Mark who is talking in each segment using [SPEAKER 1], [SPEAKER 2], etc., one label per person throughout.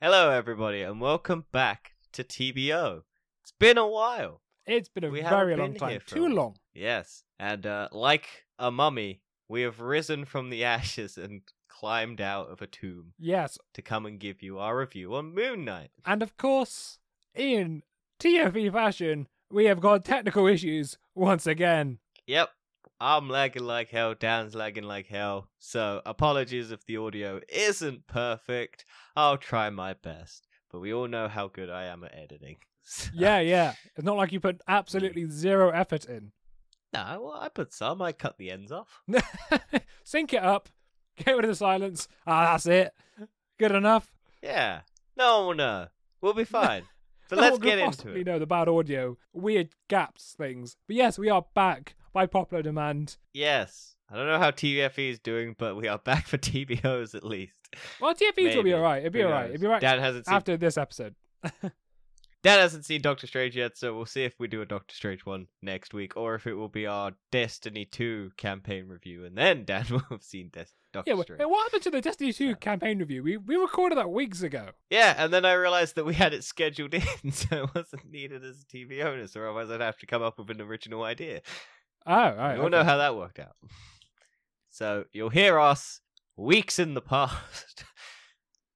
[SPEAKER 1] Hello, everybody, and welcome back to TBO. It's been a while.
[SPEAKER 2] It's been a
[SPEAKER 1] We
[SPEAKER 2] very long time.
[SPEAKER 1] here for a
[SPEAKER 2] Too long.
[SPEAKER 1] Yes, and uh, like a mummy, we have risen from the ashes and climbed out of a tomb
[SPEAKER 2] Yes.
[SPEAKER 1] to come and give you our review on Moon Knight.
[SPEAKER 2] And of course, in TFE fashion, we have got technical issues once again.
[SPEAKER 1] Yep, I'm lagging like hell, Dan's lagging like hell, so apologies if the audio isn't perfect. I'll try my best, but we all know how good I am at editing. So-
[SPEAKER 2] Yeah, yeah. It's not like you put absolutely zero effort in.
[SPEAKER 1] No, well, I put some. I cut the ends off.
[SPEAKER 2] Sync it up. Get rid of the silence. Ah, that's it. Good enough.
[SPEAKER 1] Yeah. No one will know. We'll be fine. So
[SPEAKER 2] No
[SPEAKER 1] let's get into it.
[SPEAKER 2] know the bad audio, weird gaps, things. But yes, we are back by popular demand.
[SPEAKER 1] Yes. I don't know how TFE is doing, but we are back for TBOs at least.
[SPEAKER 2] Well, TFEs will be
[SPEAKER 1] Maybe.
[SPEAKER 2] alright. It'll be alright. It'll be alright
[SPEAKER 1] Dan hasn't seen
[SPEAKER 2] after this episode.
[SPEAKER 1] Dad hasn't seen Doctor Strange yet, so we'll see if we do a Doctor Strange one next week, or if it will be our Destiny 2 campaign review, and then Dad will have seen Des- Doctor
[SPEAKER 2] Yeah,
[SPEAKER 1] Strange.
[SPEAKER 2] what happened to the Destiny 2
[SPEAKER 1] Yeah.
[SPEAKER 2] campaign review? We we recorded that weeks ago.
[SPEAKER 1] Yeah, and then I realized that we had it scheduled in, so it wasn't needed as a TV bonus, or otherwise I'd have to come up with an original idea.
[SPEAKER 2] Oh, right.
[SPEAKER 1] we all know how that worked out. So you'll hear us weeks in the past,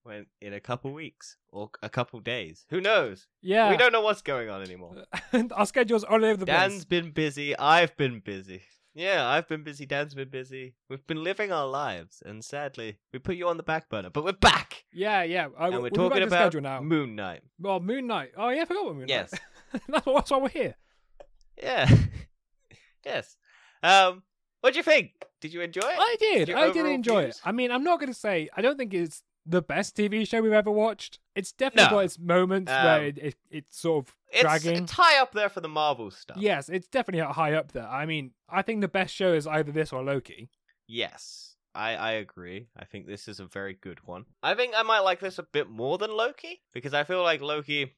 [SPEAKER 1] when in a couple weeks or a couple days. Who knows?
[SPEAKER 2] Yeah.
[SPEAKER 1] We don't know what's going on anymore.
[SPEAKER 2] And our schedule's all over the
[SPEAKER 1] Dan's
[SPEAKER 2] place.
[SPEAKER 1] Dan's been busy. I've been busy. Yeah, I've been busy. Dan's been busy. We've been living our lives, and sadly, we put you on the back burner. But we're back,
[SPEAKER 2] Yeah, yeah. I,
[SPEAKER 1] and we're
[SPEAKER 2] we'll be
[SPEAKER 1] talking about
[SPEAKER 2] now.
[SPEAKER 1] Moon Knight.
[SPEAKER 2] Well, Moon Knight. Oh, yeah, I forgot what Moon
[SPEAKER 1] Yes.
[SPEAKER 2] Knight. why, that's why we're here.
[SPEAKER 1] Yeah. Yes. Um. What do you think? Did you enjoy it?
[SPEAKER 2] I did.
[SPEAKER 1] Your
[SPEAKER 2] I did enjoy
[SPEAKER 1] views?
[SPEAKER 2] it. I mean, I'm not going to say, I don't think it's the best TV show we've ever watched. It's definitely
[SPEAKER 1] No.
[SPEAKER 2] got its moments where
[SPEAKER 1] Um,
[SPEAKER 2] it, it, it's sort of
[SPEAKER 1] It's,
[SPEAKER 2] dragging.
[SPEAKER 1] it's high up there for the Marvel stuff.
[SPEAKER 2] Yes, it's definitely high up there. I mean, I think the best show is either this or Loki.
[SPEAKER 1] Yes, I, I agree. I think this is a very good one. I think I might like this a bit more than Loki because I feel like Loki,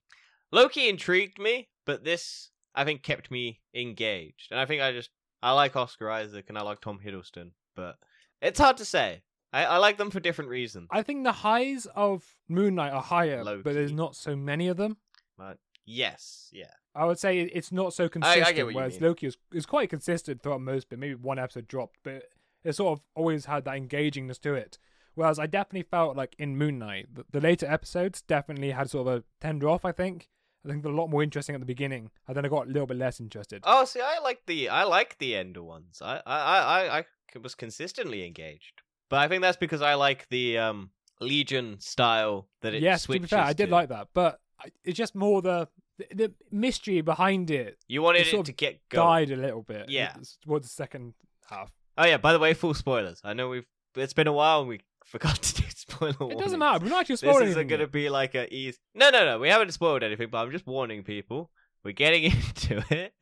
[SPEAKER 1] Loki intrigued me, but this I think kept me engaged, and I think I just I like Oscar Isaac and I like Tom Hiddleston, but it's hard to say. I, I like them for different reasons.
[SPEAKER 2] I think the highs of Moon Knight are higher, but there's not so many of them.
[SPEAKER 1] But yes, yeah,
[SPEAKER 2] I would say it's not so
[SPEAKER 1] I
[SPEAKER 2] consistent.
[SPEAKER 1] get what you
[SPEAKER 2] whereas. Loki is, is quite consistent throughout most, but maybe one episode dropped, but it sort of always had that engagingness to it. Whereas I definitely felt like in Moon Knight, the, the later episodes definitely had sort of a tender off. I think. I think they're a lot more interesting at the beginning, and then I got a little bit less interested.
[SPEAKER 1] Oh, see, I like the I like the Ender ones. I I I I, was consistently engaged, but I think that's because I like the um Legion style that it
[SPEAKER 2] yes, to
[SPEAKER 1] switches.
[SPEAKER 2] be fair, I did
[SPEAKER 1] to.
[SPEAKER 2] like that, but it's just more the the, the mystery behind it
[SPEAKER 1] You wanted
[SPEAKER 2] it
[SPEAKER 1] it, to get going.
[SPEAKER 2] died a little bit.
[SPEAKER 1] Yeah.
[SPEAKER 2] towards the second half.
[SPEAKER 1] Oh yeah, by the way, full spoilers. I know we've it's been a while and we forgot to do spoiler.
[SPEAKER 2] It doesn't matter. We're not actually
[SPEAKER 1] This isn't going to be like a easy. No, no, no. We haven't spoiled anything, but I'm just warning people. We're getting into it,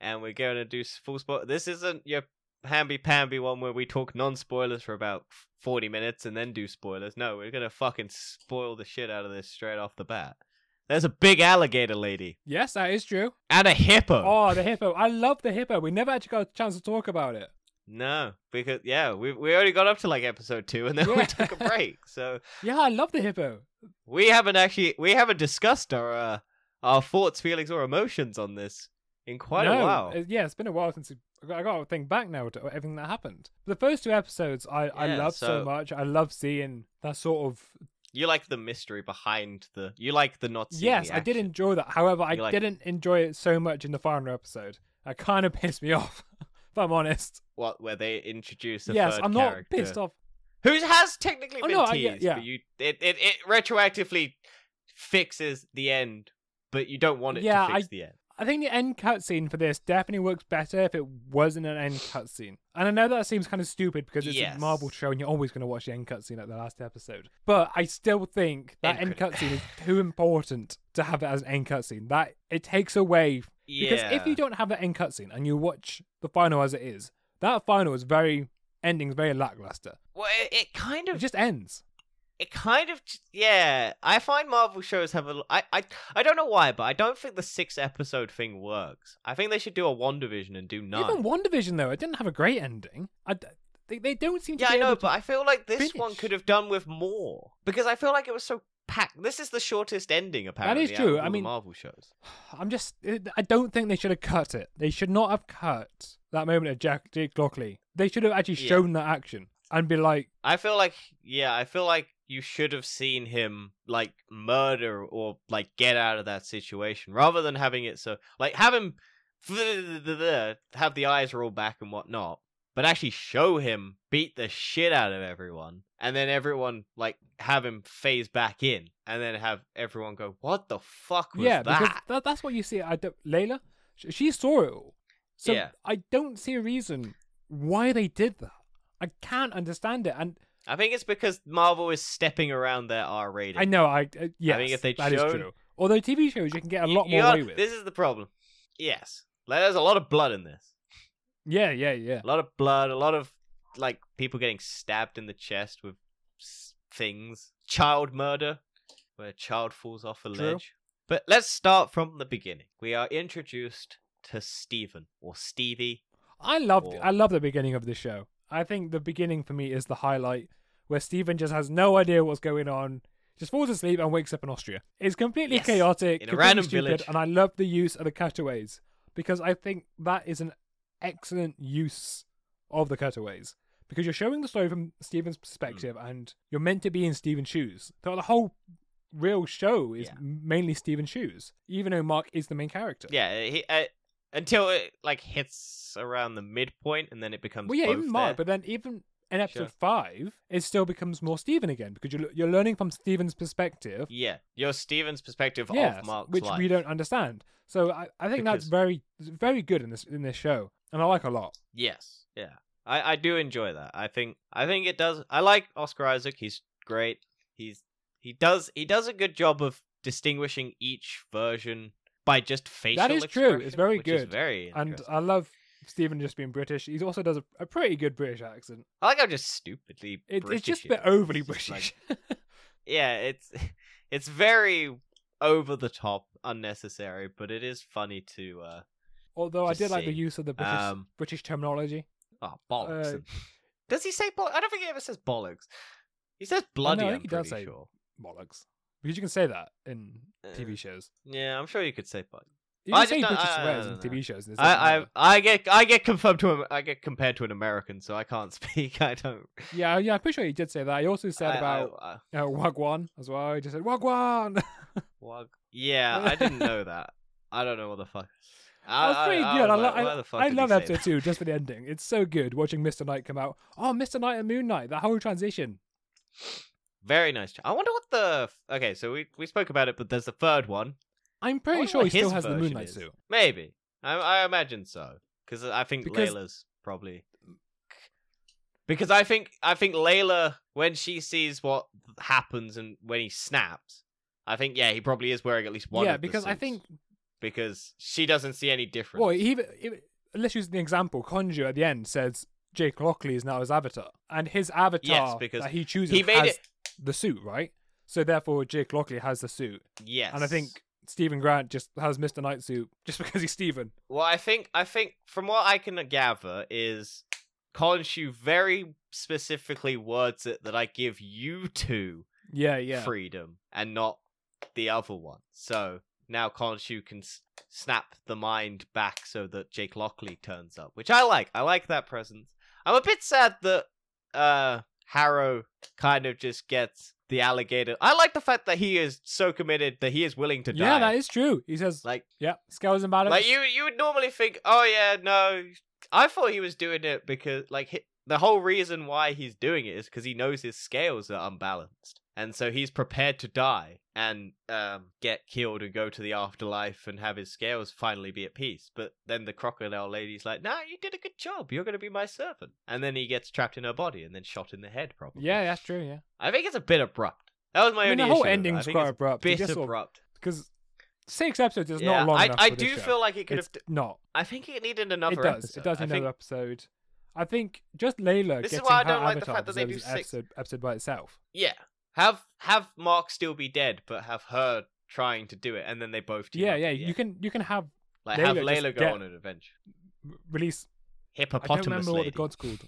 [SPEAKER 1] and we're going to do full spoil. This isn't your hamby pamby one where we talk non spoilers for about forty minutes and then do spoilers. No, we're gonna fucking spoil the shit out of this straight off the bat. There's a big alligator lady
[SPEAKER 2] Yes, that is true.
[SPEAKER 1] and a hippo.
[SPEAKER 2] Oh, the hippo! I love the hippo. We never actually got a chance to talk about it.
[SPEAKER 1] No, because yeah, we we already got up to like episode two, and then we took a break. So
[SPEAKER 2] Yeah, I love the hippo.
[SPEAKER 1] we haven't actually we haven't discussed our uh, our thoughts, feelings, or emotions on this in quite
[SPEAKER 2] no,
[SPEAKER 1] a while.
[SPEAKER 2] uh, yeah, it's been a while since I got, I got to think back now to everything that happened. The first two episodes, I I love so...
[SPEAKER 1] so-
[SPEAKER 2] much. I love seeing that sort of.
[SPEAKER 1] You like the mystery behind the. You like the not.
[SPEAKER 2] Yes,
[SPEAKER 1] the
[SPEAKER 2] I did enjoy that. However, I
[SPEAKER 1] like-
[SPEAKER 2] didn't enjoy it so much in the final episode. It kind of pissed me off. If I'm honest.
[SPEAKER 1] what where they introduce a
[SPEAKER 2] yes, I'm not
[SPEAKER 1] character
[SPEAKER 2] pissed off.
[SPEAKER 1] who has technically
[SPEAKER 2] Oh,
[SPEAKER 1] been
[SPEAKER 2] no, I-
[SPEAKER 1] teased,
[SPEAKER 2] yeah, yeah.
[SPEAKER 1] but you it, it it retroactively fixes the end, but you don't want it
[SPEAKER 2] Yeah,
[SPEAKER 1] to fix
[SPEAKER 2] I-
[SPEAKER 1] the end.
[SPEAKER 2] I think the end cutscene for this definitely works better if it wasn't an end cutscene. And I know that seems kind of stupid because it's
[SPEAKER 1] Yes.
[SPEAKER 2] a Marvel show and you're always going to watch the end cutscene at the last episode. But I still think that
[SPEAKER 1] End
[SPEAKER 2] end cutscene is too important to have it as an end cutscene. That it takes away because if you don't have an end cutscene and you watch the final as it is, that final is very ending is very lackluster.
[SPEAKER 1] well, it, it kind
[SPEAKER 2] It
[SPEAKER 1] of
[SPEAKER 2] just ends.
[SPEAKER 1] it kind of yeah i find marvel shows have a i i, I don't know why but i don't think the six episode thing works i think they should do a one division and do none
[SPEAKER 2] Even WandaVision though, it didn't have a great ending. I they, they don't seem to
[SPEAKER 1] yeah i know but i feel like this one could have done with more because i feel like it was so packed. This is the shortest ending apparently.
[SPEAKER 2] is
[SPEAKER 1] out
[SPEAKER 2] true.
[SPEAKER 1] of
[SPEAKER 2] I mean-
[SPEAKER 1] Marvel shows.
[SPEAKER 2] I'm just. Uh, I don't think they should have cut it. They should not have cut that moment of Jack Jake Lockley. They should have actually
[SPEAKER 1] Yeah.
[SPEAKER 2] shown that action and be like,
[SPEAKER 1] I feel like yeah, I feel like you should have seen him like murder or like get out of that situation rather than having it so like have him have the eyes roll back and whatnot, but actually show him beat the shit out of everyone, and then everyone like have him phase back in, and then have everyone go, "What the fuck was
[SPEAKER 2] yeah, because
[SPEAKER 1] that?"
[SPEAKER 2] that, that's what you see. I don't, Layla, sh- she saw it all. So
[SPEAKER 1] Yeah.
[SPEAKER 2] I don't see a reason why they did that. I can't understand it, and
[SPEAKER 1] I think it's because Marvel is stepping around their R rating.
[SPEAKER 2] I know I uh, yes,
[SPEAKER 1] if they'd
[SPEAKER 2] that is
[SPEAKER 1] shown-
[SPEAKER 2] true. Although TV shows you can get a lot
[SPEAKER 1] you
[SPEAKER 2] more
[SPEAKER 1] are-
[SPEAKER 2] away with.
[SPEAKER 1] This is the problem. Yes, there's a lot of blood in this.
[SPEAKER 2] Yeah, yeah, yeah.
[SPEAKER 1] A lot of blood, a lot of like people getting stabbed in the chest with s- things. Child murder, where a child falls off a
[SPEAKER 2] True.
[SPEAKER 1] ledge. But let's start from the beginning. We are introduced to Steven or Stevie.
[SPEAKER 2] I love
[SPEAKER 1] Or-
[SPEAKER 2] I love the beginning of the show. I think the beginning for me is the highlight where Steven just has no idea what's going on, just falls asleep and wakes up in Austria. It's completely
[SPEAKER 1] Yes,
[SPEAKER 2] chaotic,
[SPEAKER 1] in a
[SPEAKER 2] completely
[SPEAKER 1] random
[SPEAKER 2] stupid,
[SPEAKER 1] village.
[SPEAKER 2] and I love the use of the cutaways because I think that is an excellent use of the cutaways because you're showing the story from Steven's perspective
[SPEAKER 1] Hmm.
[SPEAKER 2] and you're meant to be in Steven's shoes. So the whole real show is
[SPEAKER 1] Yeah.
[SPEAKER 2] mainly Steven's shoes, even though Marc is the main character.
[SPEAKER 1] Yeah, he, uh, until it like hits around the midpoint and then it becomes
[SPEAKER 2] Well, yeah,
[SPEAKER 1] both
[SPEAKER 2] even Marc,
[SPEAKER 1] there.
[SPEAKER 2] but then even in episode
[SPEAKER 1] Sure.
[SPEAKER 2] five, it still becomes more Steven again because you're you're learning from Steven's perspective.
[SPEAKER 1] Yeah, your Steven's perspective
[SPEAKER 2] Yes,
[SPEAKER 1] of Marc's
[SPEAKER 2] which
[SPEAKER 1] life.
[SPEAKER 2] we don't understand. So I, I think that's very very good in this in this show, and I like a lot.
[SPEAKER 1] Yes, yeah, I I do enjoy that. I think I think it does. I like Oscar Isaac. He's great. He's he does he does a good job of distinguishing each version by just facial.
[SPEAKER 2] That is true. It's very good.
[SPEAKER 1] very
[SPEAKER 2] And. I love Steven just being British. He also does a, a pretty good British accent.
[SPEAKER 1] I like how just stupidly.
[SPEAKER 2] It,
[SPEAKER 1] British
[SPEAKER 2] it's just a bit overly British.
[SPEAKER 1] like- yeah, it's it's very over the top, unnecessary, but it is funny to. uh
[SPEAKER 2] Although I
[SPEAKER 1] Just
[SPEAKER 2] did like the
[SPEAKER 1] seeing.
[SPEAKER 2] use of the British
[SPEAKER 1] Um,
[SPEAKER 2] British terminology.
[SPEAKER 1] Oh bollocks!
[SPEAKER 2] Uh,
[SPEAKER 1] Does he say bollocks? I don't think he ever says bollocks. He says bloody.
[SPEAKER 2] I
[SPEAKER 1] I'm
[SPEAKER 2] think he does
[SPEAKER 1] pretty
[SPEAKER 2] say-
[SPEAKER 1] sure.
[SPEAKER 2] Bollocks. Because you can say that in
[SPEAKER 1] Uh,
[SPEAKER 2] TV shows.
[SPEAKER 1] Yeah, I'm sure you could say bollocks.
[SPEAKER 2] You
[SPEAKER 1] I
[SPEAKER 2] can say
[SPEAKER 1] don't-
[SPEAKER 2] British
[SPEAKER 1] I- I
[SPEAKER 2] swears
[SPEAKER 1] don't
[SPEAKER 2] in
[SPEAKER 1] know.
[SPEAKER 2] TV shows. and it doesn't
[SPEAKER 1] I, I. I get I get confirmed to a, I get compared to an American, so I can't speak. I don't.
[SPEAKER 2] Yeah, yeah, I'm pretty sure he did say that. He also said
[SPEAKER 1] I-
[SPEAKER 2] about
[SPEAKER 1] I,
[SPEAKER 2] uh, Wagwan as well. He just said Wagwan.
[SPEAKER 1] Wag- Yeah, I didn't know that. I don't know what the fuck.
[SPEAKER 2] That was pretty
[SPEAKER 1] I
[SPEAKER 2] good. I,
[SPEAKER 1] was
[SPEAKER 2] lo-
[SPEAKER 1] like, why
[SPEAKER 2] I, I love episode
[SPEAKER 1] that?
[SPEAKER 2] two just for the ending. It's so good watching Mr. Knight come out. Oh, Mr. Knight and Moon Knight. That whole transition.
[SPEAKER 1] Very nice. I wonder what the. Okay, so we we spoke about it, but there's the third one.
[SPEAKER 2] I'm pretty sure he still has the Moon Knight suit.
[SPEAKER 1] Maybe. I I imagine so because I think
[SPEAKER 2] Because-
[SPEAKER 1] Layla's probably. Because I think I think Layla when she sees what happens and when he snaps, I think yeah he probably is wearing at least one.
[SPEAKER 2] yeah,
[SPEAKER 1] of the
[SPEAKER 2] because I think
[SPEAKER 1] because she doesn't see any difference.
[SPEAKER 2] well, he, even- let's use the example. Khonshu at the end says Jake Lockley is now his avatar, and his avatar
[SPEAKER 1] because
[SPEAKER 2] that he chooses
[SPEAKER 1] he made it-
[SPEAKER 2] the suit, right? So therefore, Jake Lockley has the suit,
[SPEAKER 1] yes,
[SPEAKER 2] and I think Steven Grant just has Mr. Knight suit just because he's Steven.
[SPEAKER 1] Well, I think I think from what I can gather is Khonshu very specifically words it that I give you two
[SPEAKER 2] Yeah, yeah.
[SPEAKER 1] freedom and not the other one. So now Khonshu can s- snap the mind back so that Jake Lockley turns up, which I like. I like that presence. I'm a bit sad that uh Harrow kind of just gets the alligator. I like the fact that he is so committed that he is willing to die.
[SPEAKER 2] Yeah, that is true. He says,
[SPEAKER 1] like
[SPEAKER 2] "Yeah, scales and balance."
[SPEAKER 1] like you, you would normally think, oh yeah, no. I thought he was doing it because, like, hi the whole reason why he's doing it is because he knows his scales are unbalanced, and so he's prepared to die and um, get killed and go to the afterlife and have his scales finally be at peace. But then the crocodile lady's like, "Nah, you did a good job. You're gonna be my servant." And then he gets trapped in her body and then shot in the head. Probably.
[SPEAKER 2] Yeah, that's true. Yeah.
[SPEAKER 1] I think it's a bit abrupt. That was my
[SPEAKER 2] I mean,
[SPEAKER 1] only
[SPEAKER 2] the whole
[SPEAKER 1] issue with it.
[SPEAKER 2] ending's
[SPEAKER 1] I think
[SPEAKER 2] quite
[SPEAKER 1] it's
[SPEAKER 2] abrupt.
[SPEAKER 1] bit abrupt.
[SPEAKER 2] because six episodes is
[SPEAKER 1] yeah,
[SPEAKER 2] not long
[SPEAKER 1] I,
[SPEAKER 2] enough.
[SPEAKER 1] I do
[SPEAKER 2] show.
[SPEAKER 1] feel like it could
[SPEAKER 2] it's
[SPEAKER 1] have.
[SPEAKER 2] not.
[SPEAKER 1] I think it needed another
[SPEAKER 2] It does.
[SPEAKER 1] episode.
[SPEAKER 2] It does
[SPEAKER 1] I
[SPEAKER 2] need
[SPEAKER 1] think
[SPEAKER 2] another episode. I think just Layla
[SPEAKER 1] This is why I don't like the fact that they do six-
[SPEAKER 2] episode, episode by itself.
[SPEAKER 1] Yeah. Have have Marc still be dead, but have her trying to do it, and then they both
[SPEAKER 2] Yeah, yeah. You can you can have
[SPEAKER 1] like have
[SPEAKER 2] Layla just
[SPEAKER 1] Layla go on an adventure.
[SPEAKER 2] release. I
[SPEAKER 1] Hippopotamus
[SPEAKER 2] don't remember what the god's called.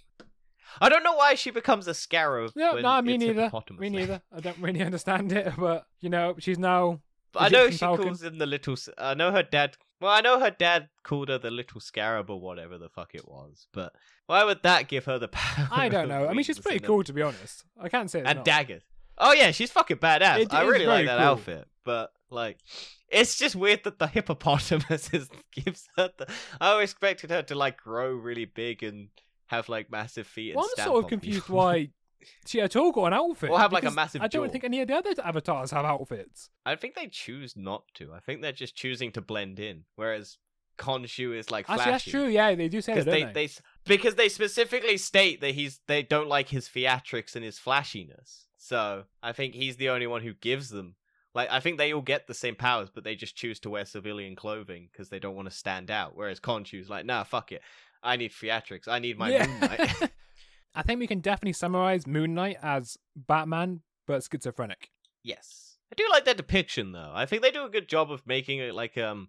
[SPEAKER 1] I don't know why she becomes a scarab.
[SPEAKER 2] No,
[SPEAKER 1] when
[SPEAKER 2] no, me
[SPEAKER 1] it's
[SPEAKER 2] neither. Me neither. I don't really understand it, but you know, she's now.
[SPEAKER 1] But I know she
[SPEAKER 2] falcon.
[SPEAKER 1] calls him the little. I know her dad. Well, I know her dad called her the little scarab or whatever the fuck it was. But why would that give her the power?
[SPEAKER 2] I don't know. I mean, she's pretty cool to be honest. I can't say
[SPEAKER 1] And
[SPEAKER 2] not.
[SPEAKER 1] daggers. Oh yeah, she's fucking badass.
[SPEAKER 2] It
[SPEAKER 1] I really like that
[SPEAKER 2] cool.
[SPEAKER 1] outfit. But like, it's just weird that the hippopotamus is, gives her. The, I always expected her to like grow really big and have like massive feet.
[SPEAKER 2] Well, I'm sort of confused
[SPEAKER 1] people.
[SPEAKER 2] why she at all got an outfit.
[SPEAKER 1] Or have, like, a massive
[SPEAKER 2] I don't
[SPEAKER 1] jaw.
[SPEAKER 2] think any of the other avatars have outfits.
[SPEAKER 1] I think they choose not to. I think they're just choosing to blend in, whereas Khonshu is like
[SPEAKER 2] Actually, that's true. Yeah, they do say that,
[SPEAKER 1] because they,
[SPEAKER 2] they?
[SPEAKER 1] they because they specifically state that he's they don't like his theatrics and his flashiness. So I think he's the only one who gives them. Like I think they all get the same powers, but they just choose to wear civilian clothing because they don't want to stand out. Whereas Khonshu's like, nah, fuck it. I need theatrics. I need my
[SPEAKER 2] yeah.
[SPEAKER 1] moonlight.
[SPEAKER 2] I think we can definitely summarize Moon Knight as Batman, but schizophrenic.
[SPEAKER 1] yes, I do like their depiction though. I think they do a good job of making it like um,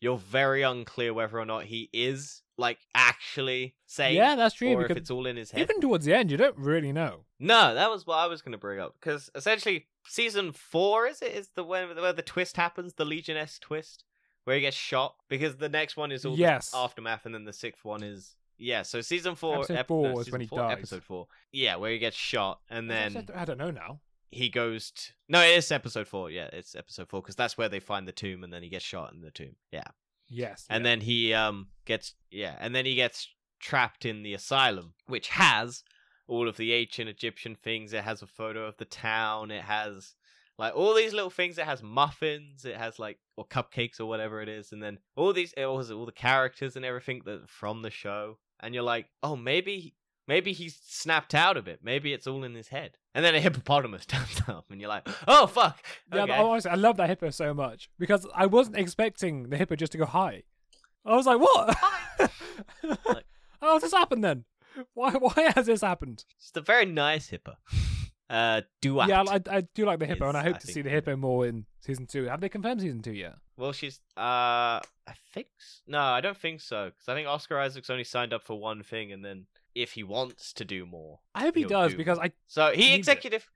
[SPEAKER 1] you're very unclear whether or not he is like actually saying
[SPEAKER 2] yeah, that's true.
[SPEAKER 1] or if it's all in his head.
[SPEAKER 2] even towards the end, you don't really know.
[SPEAKER 1] No, that was what I was going to bring up because essentially season four is it is the when where the twist happens, the legioness twist, where he gets shot because the next one is all the
[SPEAKER 2] Yes.
[SPEAKER 1] aftermath, and then the sixth one is yeah. So season four,
[SPEAKER 2] Episode
[SPEAKER 1] ep-
[SPEAKER 2] four
[SPEAKER 1] no,
[SPEAKER 2] is when he
[SPEAKER 1] four,
[SPEAKER 2] dies.
[SPEAKER 1] Episode four, yeah, where he gets shot, and then
[SPEAKER 2] I don't know now.
[SPEAKER 1] He goes. To... No, it is episode four. Yeah, it's episode four because that's where they find the tomb, and then he gets shot in the tomb. Yeah,
[SPEAKER 2] Yes.
[SPEAKER 1] and
[SPEAKER 2] yeah.
[SPEAKER 1] then he um gets yeah, and then he gets trapped in the asylum, which has all of the ancient Egyptian things. It has a photo of the town. It has like all these little things. It has muffins. It has like or cupcakes or whatever it is, and then all these it has all the characters and everything that from the show. And you're like, oh, maybe maybe he's snapped out of it. Maybe it's all in his head. And then a hippopotamus turns up, and you're like, oh fuck.
[SPEAKER 2] Yeah,
[SPEAKER 1] okay.
[SPEAKER 2] but honestly, I love that hippo so much because I wasn't expecting the hippo just to go high. I was like, what?
[SPEAKER 1] Like-
[SPEAKER 2] How has this happened then? Why? Why has this happened?
[SPEAKER 1] It's a very nice hippo. Uh, Duat.
[SPEAKER 2] Yeah, I, I do like the hippo, and I hope
[SPEAKER 1] I
[SPEAKER 2] to see the hippo more in season two. Have they confirmed season two yet?
[SPEAKER 1] Well, she's. Uh, I think. s- No, I don't think so. Because I think Oscar Isaac's only signed up for one thing, and then if he wants to do more,
[SPEAKER 2] I hope he does
[SPEAKER 1] do
[SPEAKER 2] because I
[SPEAKER 1] so he
[SPEAKER 2] Needs it.
[SPEAKER 1] executive.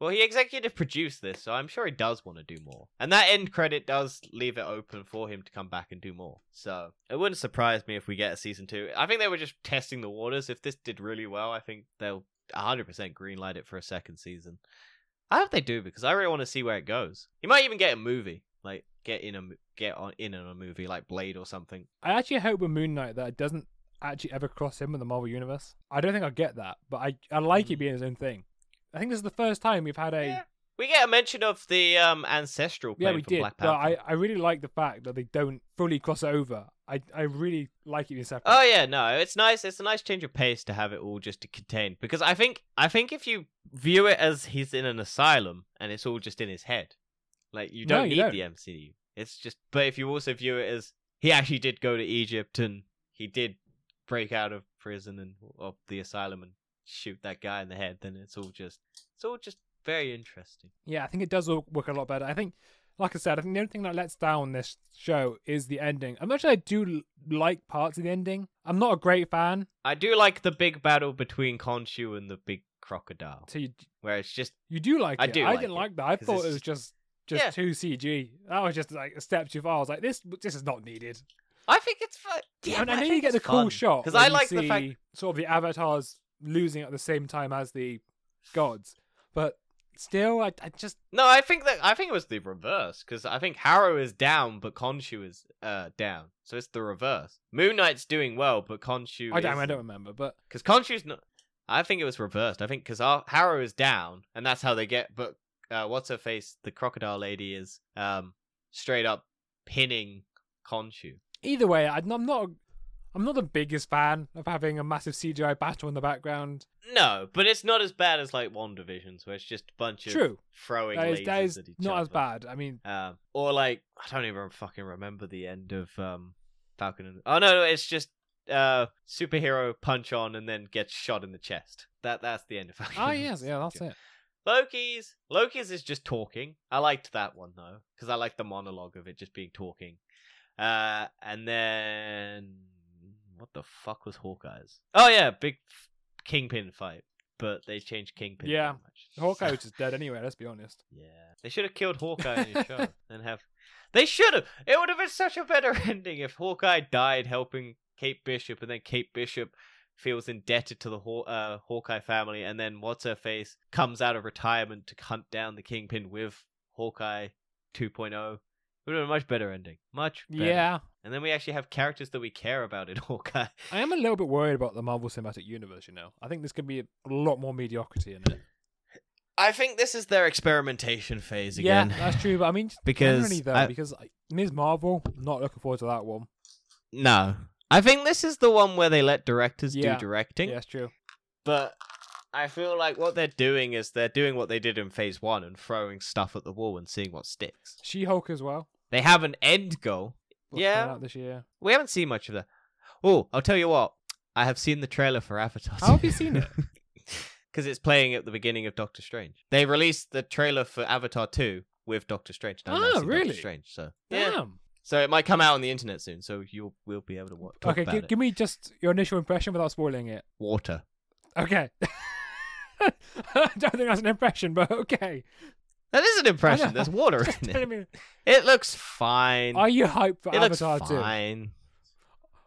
[SPEAKER 1] Well, he executive produced this, so I'm sure he does want to do more. And that end credit does leave it open for him to come back and do more. So it wouldn't surprise me if we get a season two. I think they were just testing the waters. If this did really well, I think they'll 100% greenlight it for a second season. I hope they do because I really want to see where it goes. He might even get a movie, like get in a get on in a movie like Blade or something.
[SPEAKER 2] I actually hope with Moon Knight that it doesn't actually ever cross him with the Marvel universe. I don't think I'll get that, but I I like it
[SPEAKER 1] Mm.
[SPEAKER 2] being his own thing. I think this is the first time we've had a
[SPEAKER 1] Yeah. We get a mention of the um ancestral
[SPEAKER 2] Yeah, we did,
[SPEAKER 1] Black
[SPEAKER 2] but
[SPEAKER 1] Panther.
[SPEAKER 2] I, I really like the fact that they don't fully cross over. I I really like it being separate.
[SPEAKER 1] Oh yeah, no, it's nice. It's a nice change of pace to have it all just contained because I think I think if you view it as he's in an asylum and it's all just in his head, like you don't
[SPEAKER 2] you
[SPEAKER 1] need
[SPEAKER 2] don't.
[SPEAKER 1] the MCU. It's just, but if you also view it as he actually did go to Egypt and he did break out of prison and of the asylum and shoot that guy in the head, then it's all just it's all just very interesting.
[SPEAKER 2] Yeah, I think it does work a lot better. I think, like I said, I think the only thing that lets down this show is the ending. I'm not sure I do like parts of the ending. I'm not a great fan.
[SPEAKER 1] I do like the big battle between Khonshu and the big crocodile,
[SPEAKER 2] So you
[SPEAKER 1] where it's just
[SPEAKER 2] you do like
[SPEAKER 1] I
[SPEAKER 2] it.
[SPEAKER 1] do
[SPEAKER 2] I
[SPEAKER 1] like
[SPEAKER 2] didn't
[SPEAKER 1] it,
[SPEAKER 2] like that. I thought it was just just
[SPEAKER 1] Yeah.
[SPEAKER 2] too CG. That was just like a step too far. I was like, this this is not needed.
[SPEAKER 1] I think it's fun. Yeah,
[SPEAKER 2] and I know you get the cool
[SPEAKER 1] fun,
[SPEAKER 2] shot
[SPEAKER 1] because I like the fact.
[SPEAKER 2] sort of the avatars losing at the same time as the gods, but still, I, I just
[SPEAKER 1] No, I think that I think it was the reverse because I think Harrow is down, but Khonshu is uh down. So it's the reverse. Moon Knight's doing well, but Khonshu.
[SPEAKER 2] I don't I don't remember, but
[SPEAKER 1] because Khonshu's not. I think it was reversed. I think because Harrow is down, and that's how they get. But uh, what's her face? The crocodile lady is um straight up pinning Khonshu.
[SPEAKER 2] Either way, I'm not. I'm not the biggest fan of having a massive CGI battle in the background.
[SPEAKER 1] No, but it's not as bad as like WandaVision's, where it's just a bunch of
[SPEAKER 2] True,
[SPEAKER 1] throwing
[SPEAKER 2] that is,
[SPEAKER 1] lasers
[SPEAKER 2] that is
[SPEAKER 1] at each
[SPEAKER 2] not as bad. I mean,
[SPEAKER 1] Um, or like I don't even fucking remember the end of um Falcon and Oh no, no, it's just uh superhero punch on and then gets shot in the chest. That that's the end of Falcon. Oh
[SPEAKER 2] yes, yeah, that's it.
[SPEAKER 1] Loki's Loki's is just talking. I liked that one though because I liked the monologue of it just being talking. Uh, and then what the fuck was Hawkeye's? Oh yeah, big Kingpin fight, but they changed Kingpin.
[SPEAKER 2] Yeah. Hawkeye was just dead anyway. Let's be honest.
[SPEAKER 1] yeah, they should have killed Hawkeye in his show and have. They should have. It would have been such a better ending if Hawkeye died helping Kate Bishop, and then Kate Bishop feels indebted to the Haw- uh, Hawkeye family, and then what's her face comes out of retirement to hunt down the Kingpin with Hawkeye 2.0. Would have been a much better ending. Much better.
[SPEAKER 2] Yeah,
[SPEAKER 1] And then we actually have characters that we care about in Hawkeye.
[SPEAKER 2] I am a little bit worried about the Marvel Cinematic Universe. You know, I think there's gonna be a lot more mediocrity in it.
[SPEAKER 1] I think this is their experimentation phase again.
[SPEAKER 2] Yeah, that's true. But I mean,
[SPEAKER 1] Because
[SPEAKER 2] generally though,
[SPEAKER 1] I-
[SPEAKER 2] because Ms. Marvel, not looking forward to that one.
[SPEAKER 1] No. I think this is the one where they let directors
[SPEAKER 2] Yeah.
[SPEAKER 1] do directing.
[SPEAKER 2] Yeah, that's true.
[SPEAKER 1] But I feel like what they're doing is they're doing what they did in phase one and throwing stuff at the wall and seeing what sticks.
[SPEAKER 2] She-Hulk as well.
[SPEAKER 1] They have an end goal.
[SPEAKER 2] What's
[SPEAKER 1] Yeah.
[SPEAKER 2] out this year.
[SPEAKER 1] We haven't seen much of that. Oh, I'll tell you what. I have seen the trailer for Avatar.
[SPEAKER 2] How have you seen it?
[SPEAKER 1] Because it's playing at the beginning of Doctor Strange. They released the trailer for Avatar 2 with Doctor Strange. Now, I've
[SPEAKER 2] Ah, really?
[SPEAKER 1] Doctor Strange, so yeah.
[SPEAKER 2] Damn.
[SPEAKER 1] So it might come out on the internet soon. So you'll we'll be able to watch.
[SPEAKER 2] Okay,
[SPEAKER 1] it.
[SPEAKER 2] give me just your initial impression without spoiling it.
[SPEAKER 1] Water.
[SPEAKER 2] Okay. I don't think that's an impression, but okay.
[SPEAKER 1] That is an impression. There's water in
[SPEAKER 2] I
[SPEAKER 1] it.
[SPEAKER 2] mean,
[SPEAKER 1] It looks fine.
[SPEAKER 2] are you hyped for
[SPEAKER 1] it looks
[SPEAKER 2] Avatar 2?
[SPEAKER 1] fine.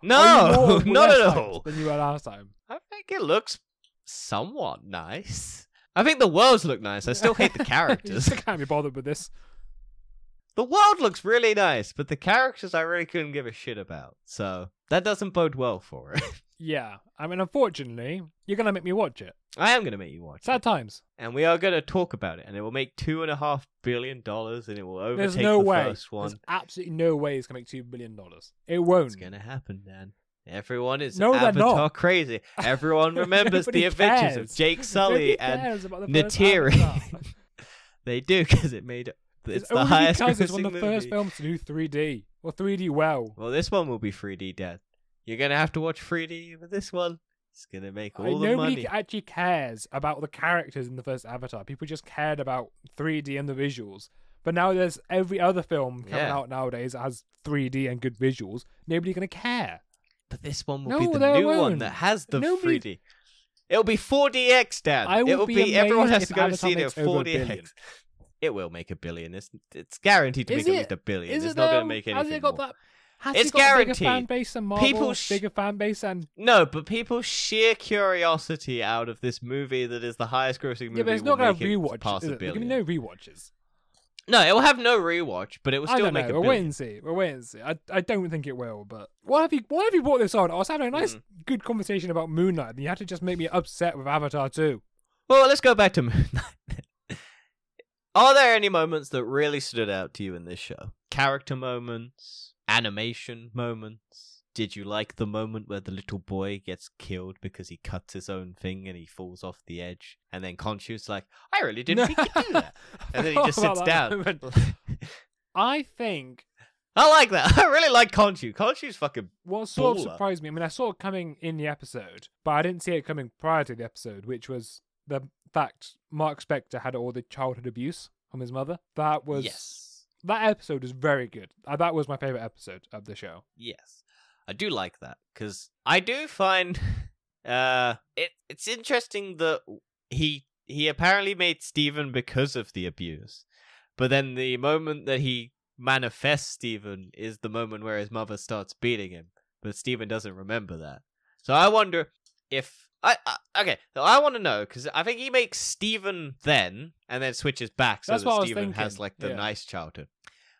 [SPEAKER 2] Are
[SPEAKER 1] No, not at all.
[SPEAKER 2] Than you were last time.
[SPEAKER 1] I think it looks somewhat nice. I think the worlds look nice. I still hate the characters.
[SPEAKER 2] still can't be bothered with this.
[SPEAKER 1] the world looks really nice, but the characters I really couldn't give a shit about. So that doesn't bode well for it.
[SPEAKER 2] Yeah, I mean, unfortunately, you're gonna make me watch it.
[SPEAKER 1] I am gonna make you watch
[SPEAKER 2] Sad
[SPEAKER 1] it,
[SPEAKER 2] times.
[SPEAKER 1] and we are gonna talk about it, and it will make two and a half billion dollars, and it will overtake
[SPEAKER 2] There's no
[SPEAKER 1] the
[SPEAKER 2] way.
[SPEAKER 1] first one.
[SPEAKER 2] There's absolutely no way it's gonna make two billion dollars. It won't.
[SPEAKER 1] It's gonna happen, Dan. Everyone is
[SPEAKER 2] No,
[SPEAKER 1] Avatar crazy. Everyone remembers the adventures
[SPEAKER 2] cares.
[SPEAKER 1] of Jake Sully and
[SPEAKER 2] cares about the first Neytiri.
[SPEAKER 1] They do because it made. It's,
[SPEAKER 2] It's
[SPEAKER 1] the highest
[SPEAKER 2] because it's one of the first
[SPEAKER 1] movie.
[SPEAKER 2] films to do 3D or 3D well.
[SPEAKER 1] Well, this one will be 3D, Dad. You're gonna have to watch 3D with this one. It's gonna make
[SPEAKER 2] I-
[SPEAKER 1] all the
[SPEAKER 2] nobody
[SPEAKER 1] money.
[SPEAKER 2] Nobody actually cares about the characters in the first Avatar. People just cared about 3D and the visuals. But now there's every other film coming
[SPEAKER 1] Yeah.
[SPEAKER 2] out nowadays that has 3D and good visuals. Nobody's gonna care.
[SPEAKER 1] But this one will
[SPEAKER 2] No,
[SPEAKER 1] be the new one
[SPEAKER 2] won't.
[SPEAKER 1] that has the
[SPEAKER 2] Nobody-
[SPEAKER 1] 3D. It'll be 4DX, Dad.
[SPEAKER 2] I will
[SPEAKER 1] it will
[SPEAKER 2] be
[SPEAKER 1] be. Everyone has to go
[SPEAKER 2] Avatar
[SPEAKER 1] see it at
[SPEAKER 2] makes over a billion.
[SPEAKER 1] 4DX. It will make a billion. It's it's guaranteed to
[SPEAKER 2] Is
[SPEAKER 1] make at least a billion.
[SPEAKER 2] Is
[SPEAKER 1] it's
[SPEAKER 2] it
[SPEAKER 1] not going to um, make
[SPEAKER 2] Has
[SPEAKER 1] anything
[SPEAKER 2] it got
[SPEAKER 1] more.
[SPEAKER 2] that? Has
[SPEAKER 1] It's
[SPEAKER 2] a bigger fan base than Marvel?
[SPEAKER 1] People sh-
[SPEAKER 2] bigger fan base than
[SPEAKER 1] No, but people's sheer curiosity out of this movie that is the highest grossing movie
[SPEAKER 2] yeah, but it's not gonna
[SPEAKER 1] make it
[SPEAKER 2] rewatch.
[SPEAKER 1] past
[SPEAKER 2] Is it? There's no rewatches.
[SPEAKER 1] No, it will have no rewatch, but it will
[SPEAKER 2] I
[SPEAKER 1] still
[SPEAKER 2] don't
[SPEAKER 1] make
[SPEAKER 2] know.
[SPEAKER 1] a
[SPEAKER 2] We'll wait and see. We'll wait and see. I, I don't think it will, but why have you why have you brought this on? I was having a nice,
[SPEAKER 1] Mm.
[SPEAKER 2] good conversation about Moon Knight, and you had to just make me upset with Avatar too.
[SPEAKER 1] Well, let's go back to Moon Knight. Are there any moments that really stood out to you in this show? Character moments, animation moments. Did you like the moment where the little boy gets killed because he cuts his own thing and he falls off the edge? And then Khonshu's like, I really didn't think you'd do that. And then he just sits down.
[SPEAKER 2] I think
[SPEAKER 1] I like that. I really like Khonshu. Khonshu's fucking.
[SPEAKER 2] what sort of surprised me. I mean, I saw it coming in the episode, but I didn't see it coming prior to the episode, which was the fact Marc Spector had all the childhood abuse from his mother. That was
[SPEAKER 1] Yes.
[SPEAKER 2] That episode is very good. Uh, that was my favorite episode of the show.
[SPEAKER 1] Yes, I do like that because I do find uh it it's interesting that he he apparently made Steven because of the abuse, but then the moment that he manifests Steven is the moment where his mother starts beating him, but Steven doesn't remember that. So I wonder if I, I okay, so I want to know because I think he makes Steven then and then switches back so
[SPEAKER 2] That's
[SPEAKER 1] that Steven has like the
[SPEAKER 2] yeah.
[SPEAKER 1] nice childhood.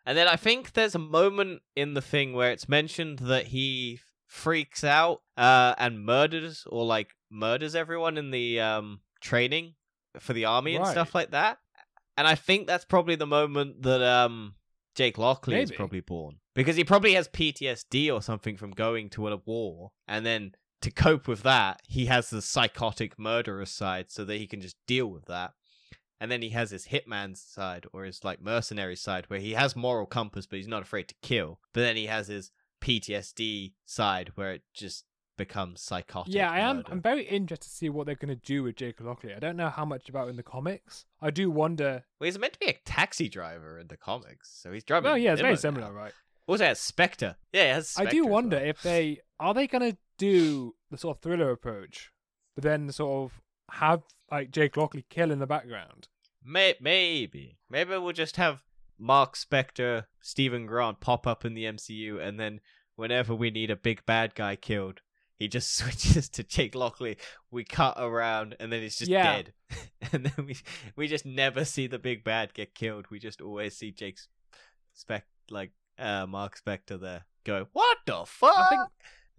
[SPEAKER 1] And then I think there's a moment in the thing where it's mentioned that he freaks out uh, and murders or like murders everyone in the um, training for the army and stuff like that. And I think that's probably the moment that um, Jake Lockley is probably born because he probably has PTSD or something from going to a war, and then to cope with that, he has the psychotic murderer side so that he can just deal with that. And then he has his hitman side or his like mercenary side where he has moral compass but he's not afraid to kill. But then he has his PTSD side where it just becomes psychotic.
[SPEAKER 2] Yeah, I am.
[SPEAKER 1] murder.
[SPEAKER 2] I'm very interested to see what they're going to do with Jake Lockley. I don't know how much about in the comics. I do wonder.
[SPEAKER 1] Well, he's meant to be a taxi driver in the comics, so he's driving.
[SPEAKER 2] Oh
[SPEAKER 1] a
[SPEAKER 2] yeah, it's very similar,
[SPEAKER 1] now.
[SPEAKER 2] right?
[SPEAKER 1] Also, has Spectre. Yeah, it has
[SPEAKER 2] I do wonder
[SPEAKER 1] well.
[SPEAKER 2] if they are they going to do the sort of thriller approach but then sort of have like Jake Lockley kill in the background.
[SPEAKER 1] May- maybe. Maybe we'll just have Marc Spector, Steven Grant pop up in the MCU, and then whenever we need a big bad guy killed, he just switches to Jake Lockley. We cut around, and then he's just
[SPEAKER 2] Yeah.
[SPEAKER 1] dead. and then we we just never see the big bad get killed. We just always see Jake Spec like uh Marc Spector there go, What the fuck?
[SPEAKER 2] think
[SPEAKER 1] and then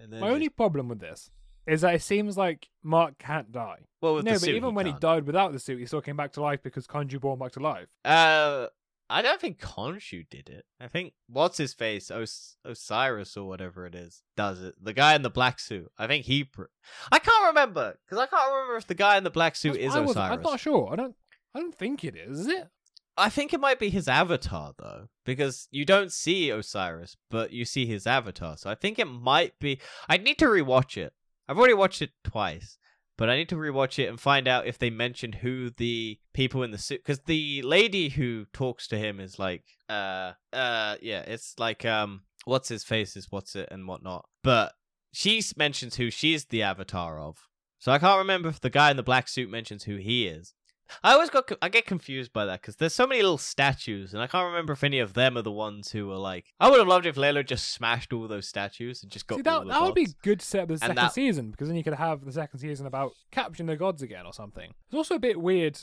[SPEAKER 2] My
[SPEAKER 1] just-
[SPEAKER 2] only problem with this is that it seems like Marc can't die.
[SPEAKER 1] well, with
[SPEAKER 2] no, but even when
[SPEAKER 1] can't.
[SPEAKER 2] he died without the suit, he still came back to life because Khonshu brought him back to life.
[SPEAKER 1] Uh, I don't think Khonshu did it. I think what's his face, Os- Osiris or whatever it is, does it. The guy in the black suit. I think he. Pr- I can't remember because I can't remember if the guy in the black suit is Osiris.
[SPEAKER 2] I'm not sure. I don't. I don't think it is. Is it?
[SPEAKER 1] I think it might be his avatar though, because you don't see Osiris, but you see his avatar. So I think it might be. I need to rewatch it. I've already watched it twice, but I need to rewatch it and find out if they mentioned who the people in the suit. Because the lady who talks to him is like, uh, uh, yeah, it's like, um, what's his face is what's it and whatnot. But she mentions who she's the avatar of. So I can't remember if the guy in the black suit mentions who he is. I always got I get confused by that because there's so many little statues, and I can't remember if any of them are the ones who were like. I would have loved if Layla just smashed all those statues and just got
[SPEAKER 2] See, that,
[SPEAKER 1] the
[SPEAKER 2] that would be good set up the second
[SPEAKER 1] that-
[SPEAKER 2] season because then you could have the second season about capturing the gods again or something. It's also a bit weird.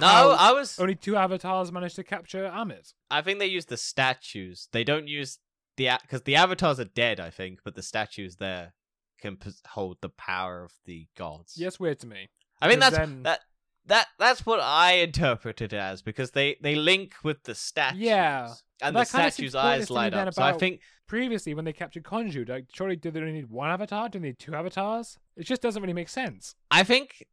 [SPEAKER 1] No, I was.
[SPEAKER 2] only two avatars managed to capture Ammit.
[SPEAKER 1] I think they use the statues. They don't use the because the avatars are dead. I think, but the statues there can hold the power of the gods.
[SPEAKER 2] Yes, weird to me.
[SPEAKER 1] I mean that's
[SPEAKER 2] then-
[SPEAKER 1] that that that's what I interpret it as because they they link with the statues.
[SPEAKER 2] Yeah.
[SPEAKER 1] and
[SPEAKER 2] But
[SPEAKER 1] the
[SPEAKER 2] that kinda seems
[SPEAKER 1] statues' eyes light up. So I think
[SPEAKER 2] Previously, when they captured Khonshu, like, surely do they only need one avatar? Do they need two avatars? It just doesn't really make sense.
[SPEAKER 1] I think,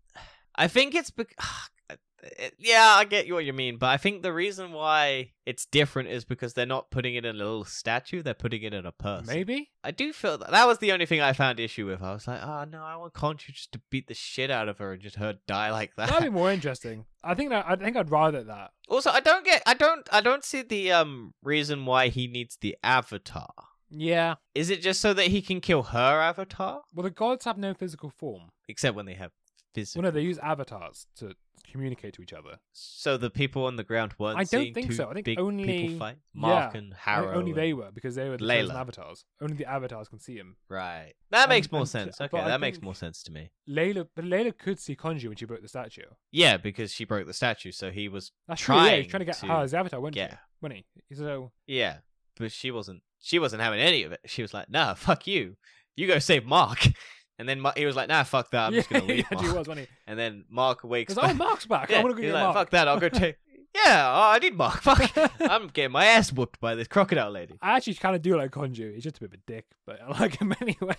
[SPEAKER 1] I think it's bec- yeah, I get what you mean, but I think the reason why it's different is because they're not putting it in a little statue; they're putting it in a person.
[SPEAKER 2] Maybe.
[SPEAKER 1] I do feel that that was the only thing I found issue with. I was like, oh no, I want Khonshu just to beat the shit out of her and just her die like that.
[SPEAKER 2] That'd be more interesting. I think that I think I'd rather that.
[SPEAKER 1] also, I don't get, I don't, I don't see the um reason why he needs the avatar.
[SPEAKER 2] Yeah.
[SPEAKER 1] Is it just so that he can kill her avatar?
[SPEAKER 2] Well, the gods have no physical form.
[SPEAKER 1] Except when they have physical.
[SPEAKER 2] Well, no, they use avatars to communicate to each other.
[SPEAKER 1] So the people on the ground weren't.
[SPEAKER 2] I don't think so. I think only-
[SPEAKER 1] people fight. Marc
[SPEAKER 2] yeah,
[SPEAKER 1] and Harrow.
[SPEAKER 2] only they were because they were the
[SPEAKER 1] Layla.
[SPEAKER 2] avatars. Only the avatars can see him.
[SPEAKER 1] Right. That makes
[SPEAKER 2] And-
[SPEAKER 1] more
[SPEAKER 2] and-
[SPEAKER 1] sense. Okay, that makes more sense to me.
[SPEAKER 2] Layla, but Layla could see Khonshu when she broke the statue.
[SPEAKER 1] Yeah, because she broke the statue, so he was.
[SPEAKER 2] That's true. Yeah, he's
[SPEAKER 1] Trying
[SPEAKER 2] trying to get
[SPEAKER 1] to
[SPEAKER 2] her as avatar, wasn't? Wasn't he? So
[SPEAKER 1] Yeah, but she wasn't. She wasn't having any of it. She was like, "Nah, fuck you. You go save Marc." And then Ma- he was like, "Nah, fuck that. I'm
[SPEAKER 2] yeah,
[SPEAKER 1] just gonna leave."
[SPEAKER 2] he actually
[SPEAKER 1] Marc."
[SPEAKER 2] was, wasn't he?
[SPEAKER 1] And then Marc wakes
[SPEAKER 2] Because oh,
[SPEAKER 1] back.
[SPEAKER 2] Marc's back.
[SPEAKER 1] Yeah,
[SPEAKER 2] I want to go get
[SPEAKER 1] like,
[SPEAKER 2] Marc.
[SPEAKER 1] Fuck that. I'll go take. Yeah, oh, I need Marc. Fuck. I'm getting my ass whooped by this crocodile lady.
[SPEAKER 2] I actually kind of do like Khonshu. He's just a bit of a dick, but I like him anyway.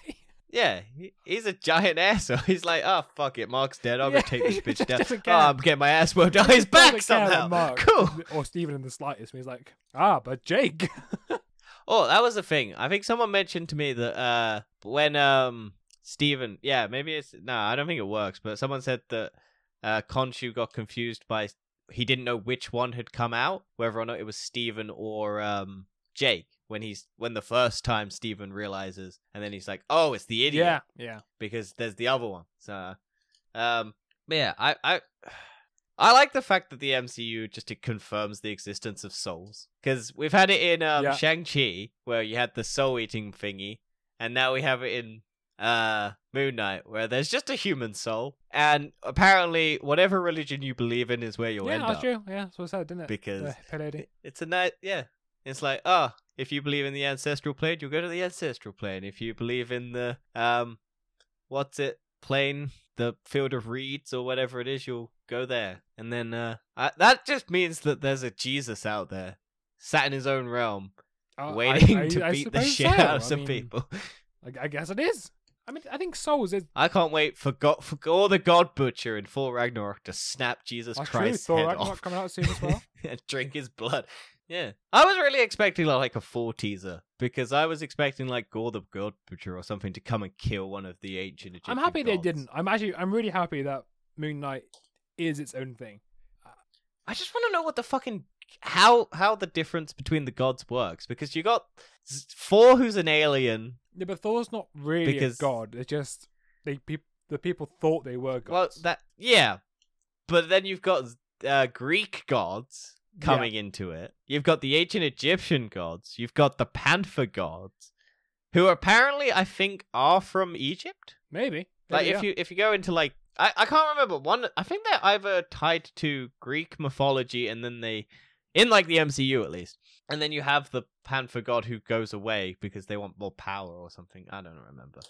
[SPEAKER 1] Yeah, he's a giant asshole. He's like, oh fuck it, Marc's dead. I'll
[SPEAKER 2] Yeah,
[SPEAKER 1] go take this bitch down. Oh. I'm getting my ass whooped. Oh,
[SPEAKER 2] He
[SPEAKER 1] he's back
[SPEAKER 2] doesn't care about
[SPEAKER 1] somehow.
[SPEAKER 2] Marc
[SPEAKER 1] Cool.
[SPEAKER 2] Or Steven in the slightest. He's like, ah, but Jake.
[SPEAKER 1] Oh, that was the thing. I think someone mentioned to me that uh when um Steven yeah, maybe it's no, I don't think it works, but someone said that uh Khonshu got confused by he didn't know which one had come out, whether or not it was Steven or um Jake when he's when the first time Steven realizes and then he's like, "Oh, it's the idiot."
[SPEAKER 2] yeah, yeah.
[SPEAKER 1] because there's the other one. So, um, but yeah, I, I, I like the fact that the MCU just it confirms the existence of souls because we've had it in um
[SPEAKER 2] Yeah.
[SPEAKER 1] Shang Chi where you had the soul eating thingy, and now we have it in uh Moon Knight where there's just a human soul, and apparently whatever religion you believe in is where you'll
[SPEAKER 2] yeah,
[SPEAKER 1] end
[SPEAKER 2] that's
[SPEAKER 1] up
[SPEAKER 2] true. Yeah, that's what I said, didn't it?
[SPEAKER 1] because it- it's a night yeah. It's like, oh, if you believe in the ancestral plane, you'll go to the ancestral plane. If you believe in the um what's it, plane, the field of reeds or whatever it is, you'll go there. And then uh I, that just means that there's a Jesus out there, sat in his own realm,
[SPEAKER 2] Uh,
[SPEAKER 1] waiting
[SPEAKER 2] I-
[SPEAKER 1] to
[SPEAKER 2] I
[SPEAKER 1] beat the shit
[SPEAKER 2] so.
[SPEAKER 1] out of some
[SPEAKER 2] mean,
[SPEAKER 1] people.
[SPEAKER 2] I guess it is. I mean, I think Souls is.
[SPEAKER 1] I can't wait for God for all the God Butcher in Thor Ragnarok to snap Jesus
[SPEAKER 2] true.
[SPEAKER 1] Christ's
[SPEAKER 2] Thor
[SPEAKER 1] head
[SPEAKER 2] Ragnarok
[SPEAKER 1] off.
[SPEAKER 2] coming out soon as well.
[SPEAKER 1] and drink his blood. Yeah, I was really expecting like a full teaser because I was expecting like Gorr the God Butcher or something to come and kill one of the ancient Egyptian.
[SPEAKER 2] I'm happy they didn't. I'm actually, I'm really happy that Moon Knight is its own thing.
[SPEAKER 1] I just want to know what the fucking how how the difference between the gods works because you got Thor, who's an alien.
[SPEAKER 2] Yeah, but Thor's not really
[SPEAKER 1] Because-
[SPEAKER 2] a god. It's just they people the people thought they were gods.
[SPEAKER 1] Well, that yeah, but then you've got uh, Greek gods coming into it. You've got the ancient Egyptian gods. You've got the Panther gods, who apparently I think are from Egypt.
[SPEAKER 2] maybe.
[SPEAKER 1] Like
[SPEAKER 2] Maybe,
[SPEAKER 1] if
[SPEAKER 2] yeah.
[SPEAKER 1] you if you go into like I, I can't remember one. I think they're either tied to Greek mythology and then they in like the MCU at least. And then you have the Panther god who goes away because they want more power or something. I don't remember.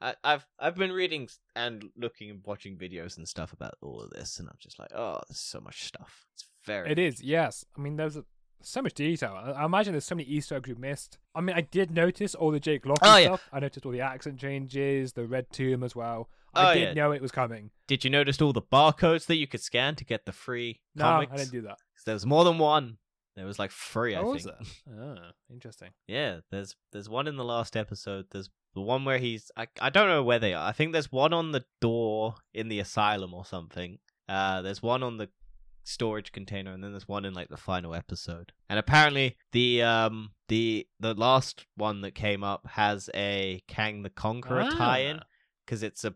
[SPEAKER 1] I, I've I've been reading and looking and watching videos and stuff about all of this, and I'm just like, oh, there's so much stuff. It's very
[SPEAKER 2] It is, yes. I mean, there's a, so much detail. I, I imagine there's so many Easter eggs we missed. I mean, I did notice all the Jake Locke
[SPEAKER 1] Oh, yeah.
[SPEAKER 2] stuff. I noticed all the accent changes, the red tomb as well.
[SPEAKER 1] Oh,
[SPEAKER 2] I did
[SPEAKER 1] yeah.
[SPEAKER 2] know it was coming.
[SPEAKER 1] Did you notice all the barcodes that you could scan to get the free
[SPEAKER 2] No,
[SPEAKER 1] comics?
[SPEAKER 2] I didn't do that.
[SPEAKER 1] There was more than one. There was like three, I
[SPEAKER 2] oh,
[SPEAKER 1] think.
[SPEAKER 2] was there? Oh, interesting.
[SPEAKER 1] Yeah, there's there's one in the last episode. There's the one where he's I I don't know where they are. I think there's one on the door in the asylum or something. Uh there's one on the storage container and then there's one in like the final episode. And apparently the um the the last one that came up has a Kang the Conqueror tie-in
[SPEAKER 2] Ah.
[SPEAKER 1] cuz it's a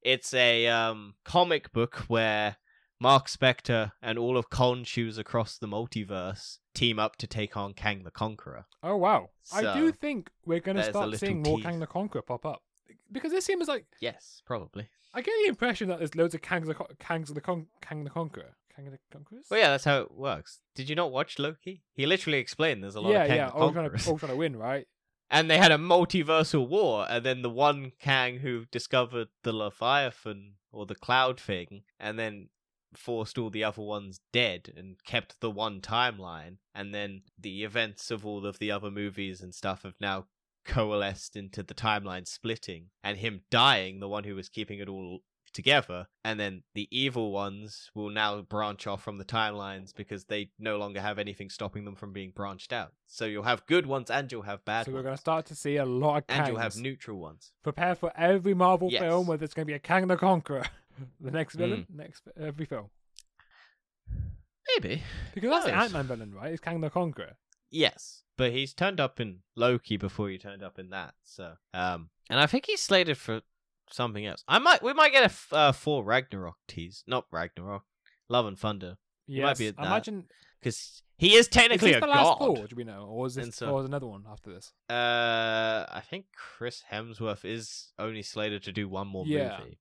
[SPEAKER 1] it's a um comic book where Marc Spector and all of Khonshu's across the multiverse team up to take on Kang the Conqueror.
[SPEAKER 2] Oh, wow. I do think we're going to start seeing more. Kang the Conqueror pop up. Because this seems like.
[SPEAKER 1] Yes, probably.
[SPEAKER 2] I get the impression that there's loads of Kangs the, Con- Kangs the, Con- Kang the Conqueror. Kang the Conquerors?
[SPEAKER 1] Well, yeah, that's how it works. Did you not watch Loki? He literally explained there's a lot
[SPEAKER 2] yeah,
[SPEAKER 1] of Kang
[SPEAKER 2] yeah.
[SPEAKER 1] the
[SPEAKER 2] All trying,
[SPEAKER 1] Conquerors.
[SPEAKER 2] to, all trying to win, right?
[SPEAKER 1] And they had a multiversal war, and then the one Kang who discovered the Leviathan or the cloud thing, and then forced all the other ones dead and kept the one timeline, and then the events of all of the other movies and stuff have now coalesced into the timeline splitting, and him dying, the one who was keeping it all together, and then the evil ones will now branch off from the timelines because they no longer have anything stopping them from being branched out. So you'll have good ones and you'll have bad
[SPEAKER 2] So we're going to start to see a lot of Kangs.
[SPEAKER 1] and you'll have neutral ones.
[SPEAKER 2] Prepare for every Marvel
[SPEAKER 1] Yes.
[SPEAKER 2] film where there's going to be a Kang the Conqueror. the next villain,
[SPEAKER 1] Mm.
[SPEAKER 2] next every film.
[SPEAKER 1] Maybe.
[SPEAKER 2] Because that's the. Ant Man villain, right? It's Kang the Conqueror.
[SPEAKER 1] Yes. But he's turned up in Loki before he turned up in that. So, um, and I think he's slated for something else. I might, we might get a f- uh, Thor Ragnarok tease, not Ragnarok, Love and Thunder,
[SPEAKER 2] Yes.
[SPEAKER 1] might be at
[SPEAKER 2] I
[SPEAKER 1] that.
[SPEAKER 2] imagine.
[SPEAKER 1] because he is
[SPEAKER 2] Is
[SPEAKER 1] technically
[SPEAKER 2] this
[SPEAKER 1] a
[SPEAKER 2] the last
[SPEAKER 1] god.
[SPEAKER 2] Thor, do we know? Or is this
[SPEAKER 1] so-
[SPEAKER 2] or is another one after this?
[SPEAKER 1] Uh, I think Chris Hemsworth is only slated to do one more
[SPEAKER 2] Yeah.
[SPEAKER 1] movie,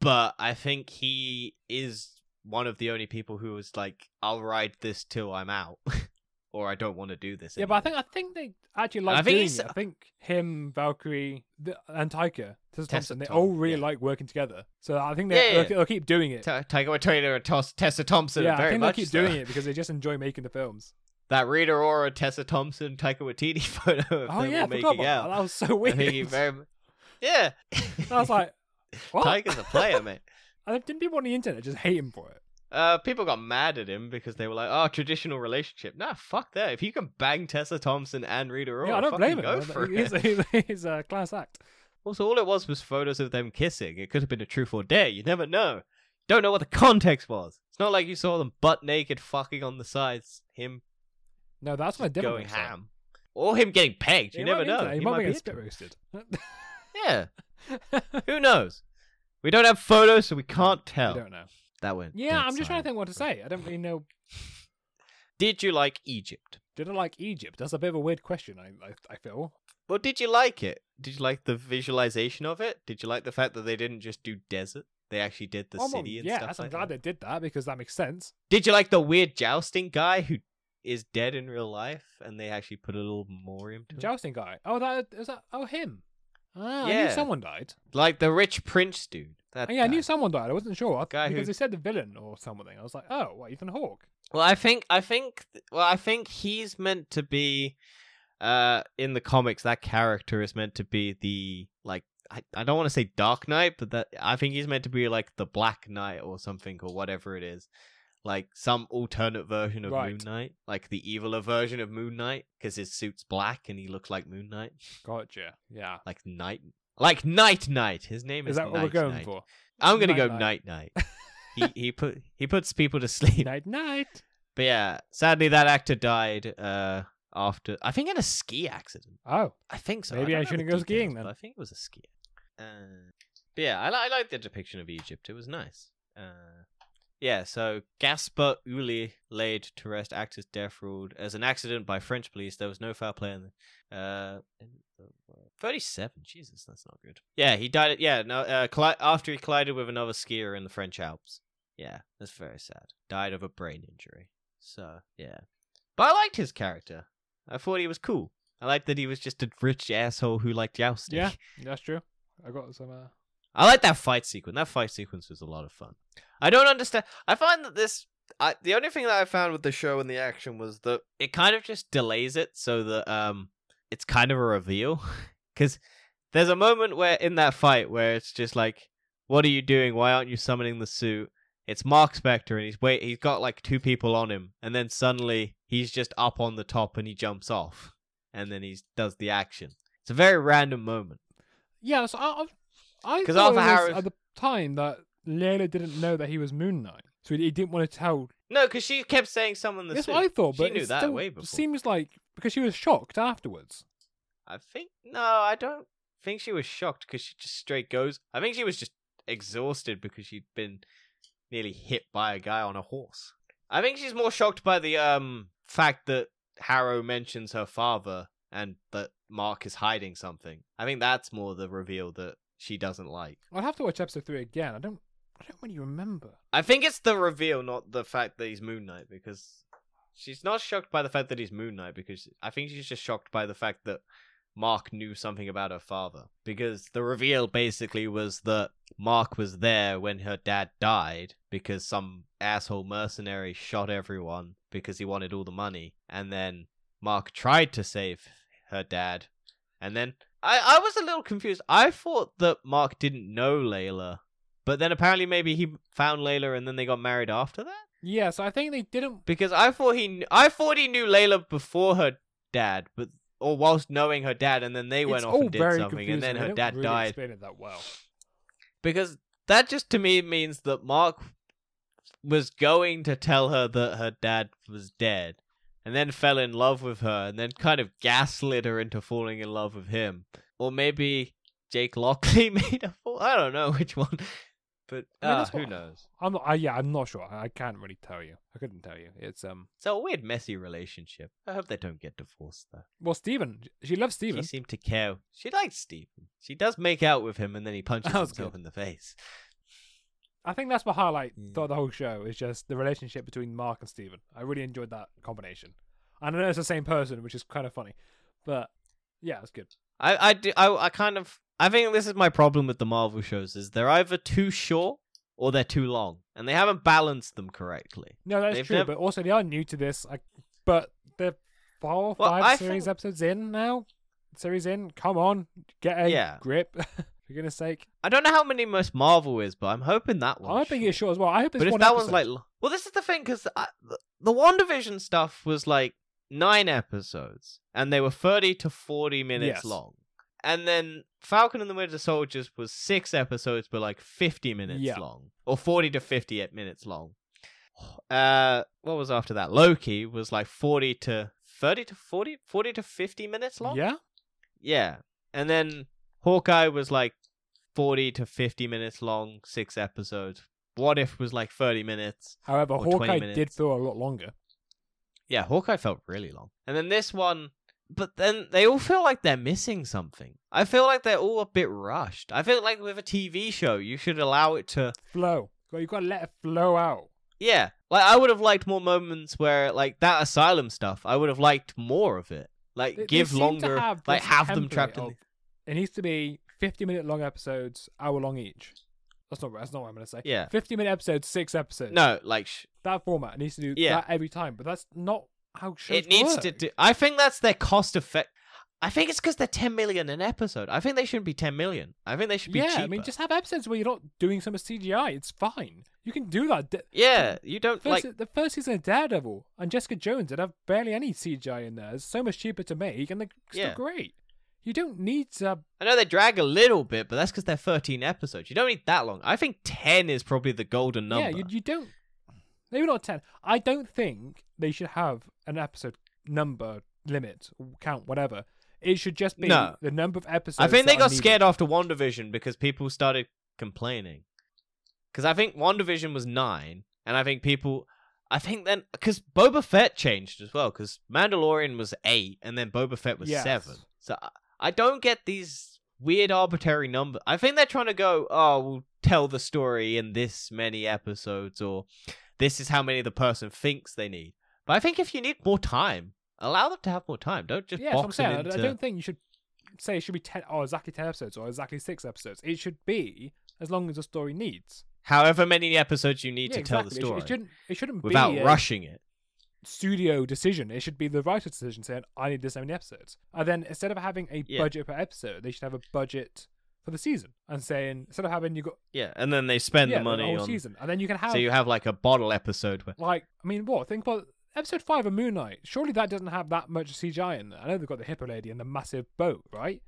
[SPEAKER 1] but I think he is one of the only people who was like, "I'll ride this till I'm out," or "I don't want to do this."
[SPEAKER 2] Yeah, but I think I think they actually
[SPEAKER 1] I
[SPEAKER 2] like
[SPEAKER 1] think
[SPEAKER 2] doing it. I think him, Valkyrie, the, and Taika, Tessa Thompson, they
[SPEAKER 1] Tom-
[SPEAKER 2] all really
[SPEAKER 1] yeah.
[SPEAKER 2] like working together. So I think they
[SPEAKER 1] yeah.
[SPEAKER 2] they'll, they'll keep doing it.
[SPEAKER 1] Ta- Taika Waititi and Tos- Tessa Thompson.
[SPEAKER 2] yeah, I
[SPEAKER 1] very
[SPEAKER 2] think they'll
[SPEAKER 1] much
[SPEAKER 2] keep
[SPEAKER 1] so.
[SPEAKER 2] doing it because they just enjoy making the films.
[SPEAKER 1] That Rita Ora, Tessa Thompson, Taika Waititi photo of
[SPEAKER 2] oh
[SPEAKER 1] them
[SPEAKER 2] yeah,
[SPEAKER 1] making
[SPEAKER 2] about
[SPEAKER 1] out.
[SPEAKER 2] that. That was so
[SPEAKER 1] I
[SPEAKER 2] weird.
[SPEAKER 1] think very, yeah.
[SPEAKER 2] I was like, what?
[SPEAKER 1] Taika's a player, mate.
[SPEAKER 2] I didn't people on the internet just hate him for it?
[SPEAKER 1] Uh, people got mad at him because they were like, "Oh, traditional relationship." Nah, fuck that. If you can bang Tessa Thompson and Rita Ora,
[SPEAKER 2] yeah, I don't blame him.
[SPEAKER 1] go for
[SPEAKER 2] like,
[SPEAKER 1] it.
[SPEAKER 2] he's, he's, he's a class act.
[SPEAKER 1] Also, all it was was photos of them kissing. It could have been a truth or dare. You never know. Don't know what the context was. It's not like you saw them butt naked fucking on the sides. Him
[SPEAKER 2] No, that's my different
[SPEAKER 1] going ham, or him getting pegged. You
[SPEAKER 2] He
[SPEAKER 1] never
[SPEAKER 2] might be into
[SPEAKER 1] know.
[SPEAKER 2] He,
[SPEAKER 1] He
[SPEAKER 2] might,
[SPEAKER 1] might
[SPEAKER 2] be
[SPEAKER 1] be
[SPEAKER 2] spit roasted.
[SPEAKER 1] Yeah, who knows? We don't have photos, so we can't
[SPEAKER 2] I
[SPEAKER 1] tell.
[SPEAKER 2] don't know.
[SPEAKER 1] That went.
[SPEAKER 2] Yeah, I'm just trying to think what to say. I don't really know.
[SPEAKER 1] Did you like Egypt?
[SPEAKER 2] Did I like Egypt? That's a bit of a weird question. I I, I feel.
[SPEAKER 1] Well, did you like it? Did you like the visualization of it? Did you like the fact that they didn't just do desert? They actually did the
[SPEAKER 2] Oh, well,
[SPEAKER 1] city and
[SPEAKER 2] yeah,
[SPEAKER 1] stuff
[SPEAKER 2] I'm
[SPEAKER 1] like
[SPEAKER 2] glad
[SPEAKER 1] that.
[SPEAKER 2] they did that because that makes sense.
[SPEAKER 1] Did you like the weird jousting guy who is dead in real life and they actually put a little memoriam to
[SPEAKER 2] The
[SPEAKER 1] him?
[SPEAKER 2] jousting guy. Oh, that is that. Oh, him. Ah, I
[SPEAKER 1] Yeah.
[SPEAKER 2] knew someone died.
[SPEAKER 1] Like the rich prince dude. That
[SPEAKER 2] Oh, yeah, I
[SPEAKER 1] guy.
[SPEAKER 2] knew someone died. I wasn't sure
[SPEAKER 1] Guy
[SPEAKER 2] because
[SPEAKER 1] who-
[SPEAKER 2] they said the villain or something. I was like, oh, what Ethan Hawke?
[SPEAKER 1] Well, I think I think well, I think he's meant to be uh in the comics that character is meant to be the like I, I don't want to say Dark Knight, but that I think he's meant to be like the Black Knight or something or whatever it is. Like some alternate version of
[SPEAKER 2] Right.
[SPEAKER 1] Moon Knight, like the eviler version of Moon Knight because his suit's black and he looks like Moon Knight,
[SPEAKER 2] Gotcha. Yeah.
[SPEAKER 1] like Night like Night Knight. His name is,
[SPEAKER 2] Is that what we're going
[SPEAKER 1] Knight.
[SPEAKER 2] for?
[SPEAKER 1] I'm gonna
[SPEAKER 2] Night
[SPEAKER 1] go. Night Knight. he he put he puts people to sleep.
[SPEAKER 2] Night, night.
[SPEAKER 1] But yeah, sadly that actor died uh after I think in a ski accident.
[SPEAKER 2] Oh,
[SPEAKER 1] I think so.
[SPEAKER 2] Maybe
[SPEAKER 1] don't
[SPEAKER 2] I shouldn't go skiing then.
[SPEAKER 1] I think it was a ski. Uh, But yeah, I, li- I like the depiction of Egypt. It was nice. Uh, yeah, so Gaspard Ulliel laid to rest actor's death ruled as an accident by French police. There was no foul play in the. Uh, in the 37. Jesus, that's not good. Yeah, he died. At, Yeah, no. Uh, colli- after he collided with another skier in the French Alps. Yeah, that's very sad. Died of a brain injury. So yeah, but I liked his character. I thought he was cool. I liked that he was just a rich asshole who liked jousting.
[SPEAKER 2] Yeah, that's true. I got some. Uh...
[SPEAKER 1] I like that fight sequence. That fight sequence was a lot of fun. I don't understand. I find that this. I, the only thing that I found with the show and the action was that it kind of just delays it so that um it's kind of a reveal because there's a moment where in that fight where it's just like, what are you doing? Why aren't you summoning the suit? It's Marc Spector and he's wait. He's got like two people on him, and then suddenly he's just up on the top and he jumps off, and then he does the action. It's a very random moment.
[SPEAKER 2] Yeah, so I, I, I
[SPEAKER 1] 'Cause
[SPEAKER 2] thought it
[SPEAKER 1] Arthur
[SPEAKER 2] was
[SPEAKER 1] Harris-
[SPEAKER 2] at the time that Layla didn't know that he was Moon Knight, so he, he didn't want to tell.
[SPEAKER 1] No, because she kept saying someone the
[SPEAKER 2] That's
[SPEAKER 1] suit.
[SPEAKER 2] what I thought, but
[SPEAKER 1] She
[SPEAKER 2] knew
[SPEAKER 1] that way before.
[SPEAKER 2] seems like because she was shocked afterwards.
[SPEAKER 1] I think no, I don't think she was shocked because she just straight goes. I think she was just exhausted because she'd been nearly hit by a guy on a horse. I think she's more shocked by the um fact that Harrow mentions her father and that Marc is hiding something. I think that's more the reveal that she doesn't like.
[SPEAKER 2] I'll have to watch episode three again. I don't. I don't really remember.
[SPEAKER 1] I think it's the reveal, not the fact that he's Moon Knight, because she's not shocked by the fact that he's Moon Knight, because I think she's just shocked by the fact that Marc knew something about her father. Because the reveal basically was that Marc was there when her dad died, because some asshole mercenary shot everyone because he wanted all the money, and then Marc tried to save her dad, and then I, I was a little confused. I thought that Marc didn't know Layla but then apparently maybe he found Layla and then they got married after that?
[SPEAKER 2] Yeah, so I think they didn't.
[SPEAKER 1] Because I thought he kn- I thought he knew Layla before her dad, but or whilst knowing her dad and then they went
[SPEAKER 2] it's
[SPEAKER 1] off and did something
[SPEAKER 2] confusing.
[SPEAKER 1] and then her dad
[SPEAKER 2] really
[SPEAKER 1] died.
[SPEAKER 2] Explain it that well.
[SPEAKER 1] Because that just to me means that Marc was going to tell her that her dad was dead and then fell in love with her and then kind of gaslit her into falling in love with him. Or maybe Jake Lockley made her fall. I don't know which one. But
[SPEAKER 2] I mean,
[SPEAKER 1] uh, who
[SPEAKER 2] what-
[SPEAKER 1] knows?
[SPEAKER 2] I'm not. I, yeah, I'm not sure. I, I can't really tell you. I couldn't tell you. It's um.
[SPEAKER 1] It's a weird, messy relationship. I hope they don't get divorced, though.
[SPEAKER 2] Well, Steven. She loves Steven.
[SPEAKER 1] She seemed to care. She likes Steven. She does make out with him, and then he punches himself
[SPEAKER 2] good.
[SPEAKER 1] in the face.
[SPEAKER 2] I think that's my highlight
[SPEAKER 1] Mm.
[SPEAKER 2] throughout the whole show is just the relationship between Marc and Steven. I really enjoyed that combination. And I know it's the same person, which is kind of funny, but yeah, it's good.
[SPEAKER 1] I, I, do, I, I kind of. I think this is my problem with the Marvel shows: is they're either too short or they're too long, and they haven't balanced them correctly.
[SPEAKER 2] No, that's
[SPEAKER 1] They've
[SPEAKER 2] true.
[SPEAKER 1] nev-
[SPEAKER 2] But also, they are new to this. I, but they're four or
[SPEAKER 1] Well,
[SPEAKER 2] five
[SPEAKER 1] I
[SPEAKER 2] series
[SPEAKER 1] think-
[SPEAKER 2] episodes in now. Series in. Come on, get a
[SPEAKER 1] Yeah.
[SPEAKER 2] grip. For goodness sake.
[SPEAKER 1] I don't know how many Miss Marvel is, but I'm hoping that one.
[SPEAKER 2] I think it's short as well. I hope it's
[SPEAKER 1] But if
[SPEAKER 2] one
[SPEAKER 1] that
[SPEAKER 2] episode.
[SPEAKER 1] one's like, well, this is the thing because the, the WandaVision stuff was like nine episodes, and they were thirty to forty minutes
[SPEAKER 2] Yes.
[SPEAKER 1] long, and then Falcon and the Winter Soldiers was six episodes, but like fifty minutes
[SPEAKER 2] Yeah.
[SPEAKER 1] long, or forty to fifty minutes long. Uh, what was after that? Loki was like forty to thirty to 40, 40 to fifty minutes long.
[SPEAKER 2] yeah.
[SPEAKER 1] Yeah. And then Hawkeye was like 40 to 50 minutes long, six episodes. What If was like 30 minutes.
[SPEAKER 2] However,
[SPEAKER 1] Or 20
[SPEAKER 2] Hawkeye did feel a lot longer.
[SPEAKER 1] Yeah, Hawkeye felt really long. And then this one, but then they all feel like they're missing something. I feel like they're all a bit rushed. I feel like with a TV show, you should allow it to.
[SPEAKER 2] Flow. Well, you've got to let it flow out.
[SPEAKER 1] Yeah. Like, I would have liked more moments where, like, that asylum stuff, I would have liked more of it. Like,
[SPEAKER 2] They- they
[SPEAKER 1] give
[SPEAKER 2] to
[SPEAKER 1] longer.
[SPEAKER 2] have
[SPEAKER 1] like, have them trapped in. The...
[SPEAKER 2] It needs to be 50 minute long episodes, hour long each. That's not that's not what I'm going to say.
[SPEAKER 1] Yeah.
[SPEAKER 2] 50 minute episodes, six episodes.
[SPEAKER 1] No, like, sh-
[SPEAKER 2] That format needs to do
[SPEAKER 1] Yeah.
[SPEAKER 2] that every time, but that's not how shows
[SPEAKER 1] it needs
[SPEAKER 2] work.
[SPEAKER 1] to do i think that's their cost effect i think it's because they're 10 million an episode i think they shouldn't be 10 million i think they should be
[SPEAKER 2] Yeah,
[SPEAKER 1] cheaper
[SPEAKER 2] I mean, just have episodes where you're not doing so much CGI. It's fine. You can do that.
[SPEAKER 1] Yeah you don't
[SPEAKER 2] First,
[SPEAKER 1] like
[SPEAKER 2] the first season of Daredevil and Jessica Jones did have barely any CGI in there. It's so much cheaper to make, and they're still
[SPEAKER 1] Yeah.
[SPEAKER 2] great. You don't need to.
[SPEAKER 1] I know they drag a little bit but that's because they're 13 episodes you don't need that long i think 10 is probably the golden number
[SPEAKER 2] yeah, you, you don't. Maybe not ten. I don't think they should have an episode number limit, count, whatever. It should just be
[SPEAKER 1] No.
[SPEAKER 2] the number of episodes.
[SPEAKER 1] i think they got
[SPEAKER 2] needed.
[SPEAKER 1] scared after WandaVision because people started complaining. Because I think WandaVision was nine, and I think people, I think then because Boba Fett changed as well. Because Mandalorian was eight, and then Boba Fett was
[SPEAKER 2] Yes.
[SPEAKER 1] seven. So uh, I, I don't get these weird arbitrary numbers. I think they're trying to go, oh, we'll tell the story in this many episodes, or this is how many the person thinks they need. But I think if you need more time, allow them to have more time. Don't just
[SPEAKER 2] yeah, I'm
[SPEAKER 1] box
[SPEAKER 2] saying.
[SPEAKER 1] them into.
[SPEAKER 2] I don't think you should say it should be ten or exactly ten episodes or exactly six episodes. It should be as long as the story needs.
[SPEAKER 1] However many episodes you need
[SPEAKER 2] yeah,
[SPEAKER 1] to
[SPEAKER 2] exactly.
[SPEAKER 1] tell the story
[SPEAKER 2] It, shouldn't. It shouldn't
[SPEAKER 1] without
[SPEAKER 2] be a
[SPEAKER 1] rushing it.
[SPEAKER 2] Studio decision. It should be the writer's decision saying, "I need this many episodes." And then instead of having a
[SPEAKER 1] Yeah.
[SPEAKER 2] budget per episode, they should have a budget for the season and saying instead of having you got
[SPEAKER 1] Yeah, and then they spend
[SPEAKER 2] yeah,
[SPEAKER 1] the money
[SPEAKER 2] whole
[SPEAKER 1] on.
[SPEAKER 2] season, and then you can have
[SPEAKER 1] So you have like a bottle episode where
[SPEAKER 2] like I mean, what think about episode five of Moon Knight? Surely that doesn't have that much CGI in there. I know they've got the hippo lady and the massive boat, right?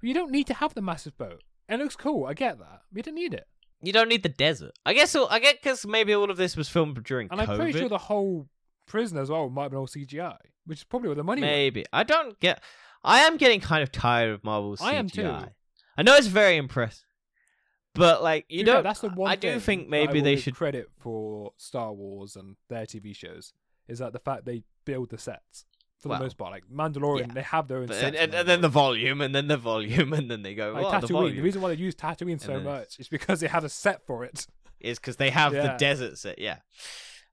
[SPEAKER 2] But you don't need to have the massive boat. It looks cool. I get that. But you don't need it.
[SPEAKER 1] you don't need the desert. I guess. I get because maybe all of this was filmed during
[SPEAKER 2] And
[SPEAKER 1] COVID.
[SPEAKER 2] I'm pretty sure the whole prison as well might have been all CGI, which is probably where the money went.
[SPEAKER 1] maybe I don't get. I am getting kind of tired of Marvel's CGI.
[SPEAKER 2] I am too.
[SPEAKER 1] I know it's very impressive, but like you
[SPEAKER 2] fair,
[SPEAKER 1] don't.
[SPEAKER 2] That's the one.
[SPEAKER 1] I do think maybe they should.
[SPEAKER 2] credit for Star Wars and their TV shows is that the fact they build the sets for
[SPEAKER 1] Well,
[SPEAKER 2] the most part. Like Mandalorian,
[SPEAKER 1] yeah.
[SPEAKER 2] they have their own
[SPEAKER 1] But-
[SPEAKER 2] sets.
[SPEAKER 1] and, and, then the volume, and then the volume, and then they go.
[SPEAKER 2] like
[SPEAKER 1] "Oh,
[SPEAKER 2] Tatooine.
[SPEAKER 1] the
[SPEAKER 2] The, reason why they use Tatooine so much is because they have a set for it.
[SPEAKER 1] is because they have the desert set. Yeah.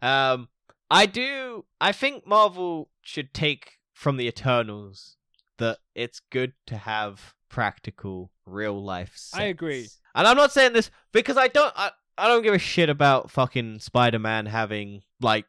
[SPEAKER 1] Um, I do. I think Marvel should take from the Eternals that it's good to have practical, real life. Sets.
[SPEAKER 2] I agree.
[SPEAKER 1] and I'm not saying this because I don't. I, I don't give a shit about fucking Spider-Man having like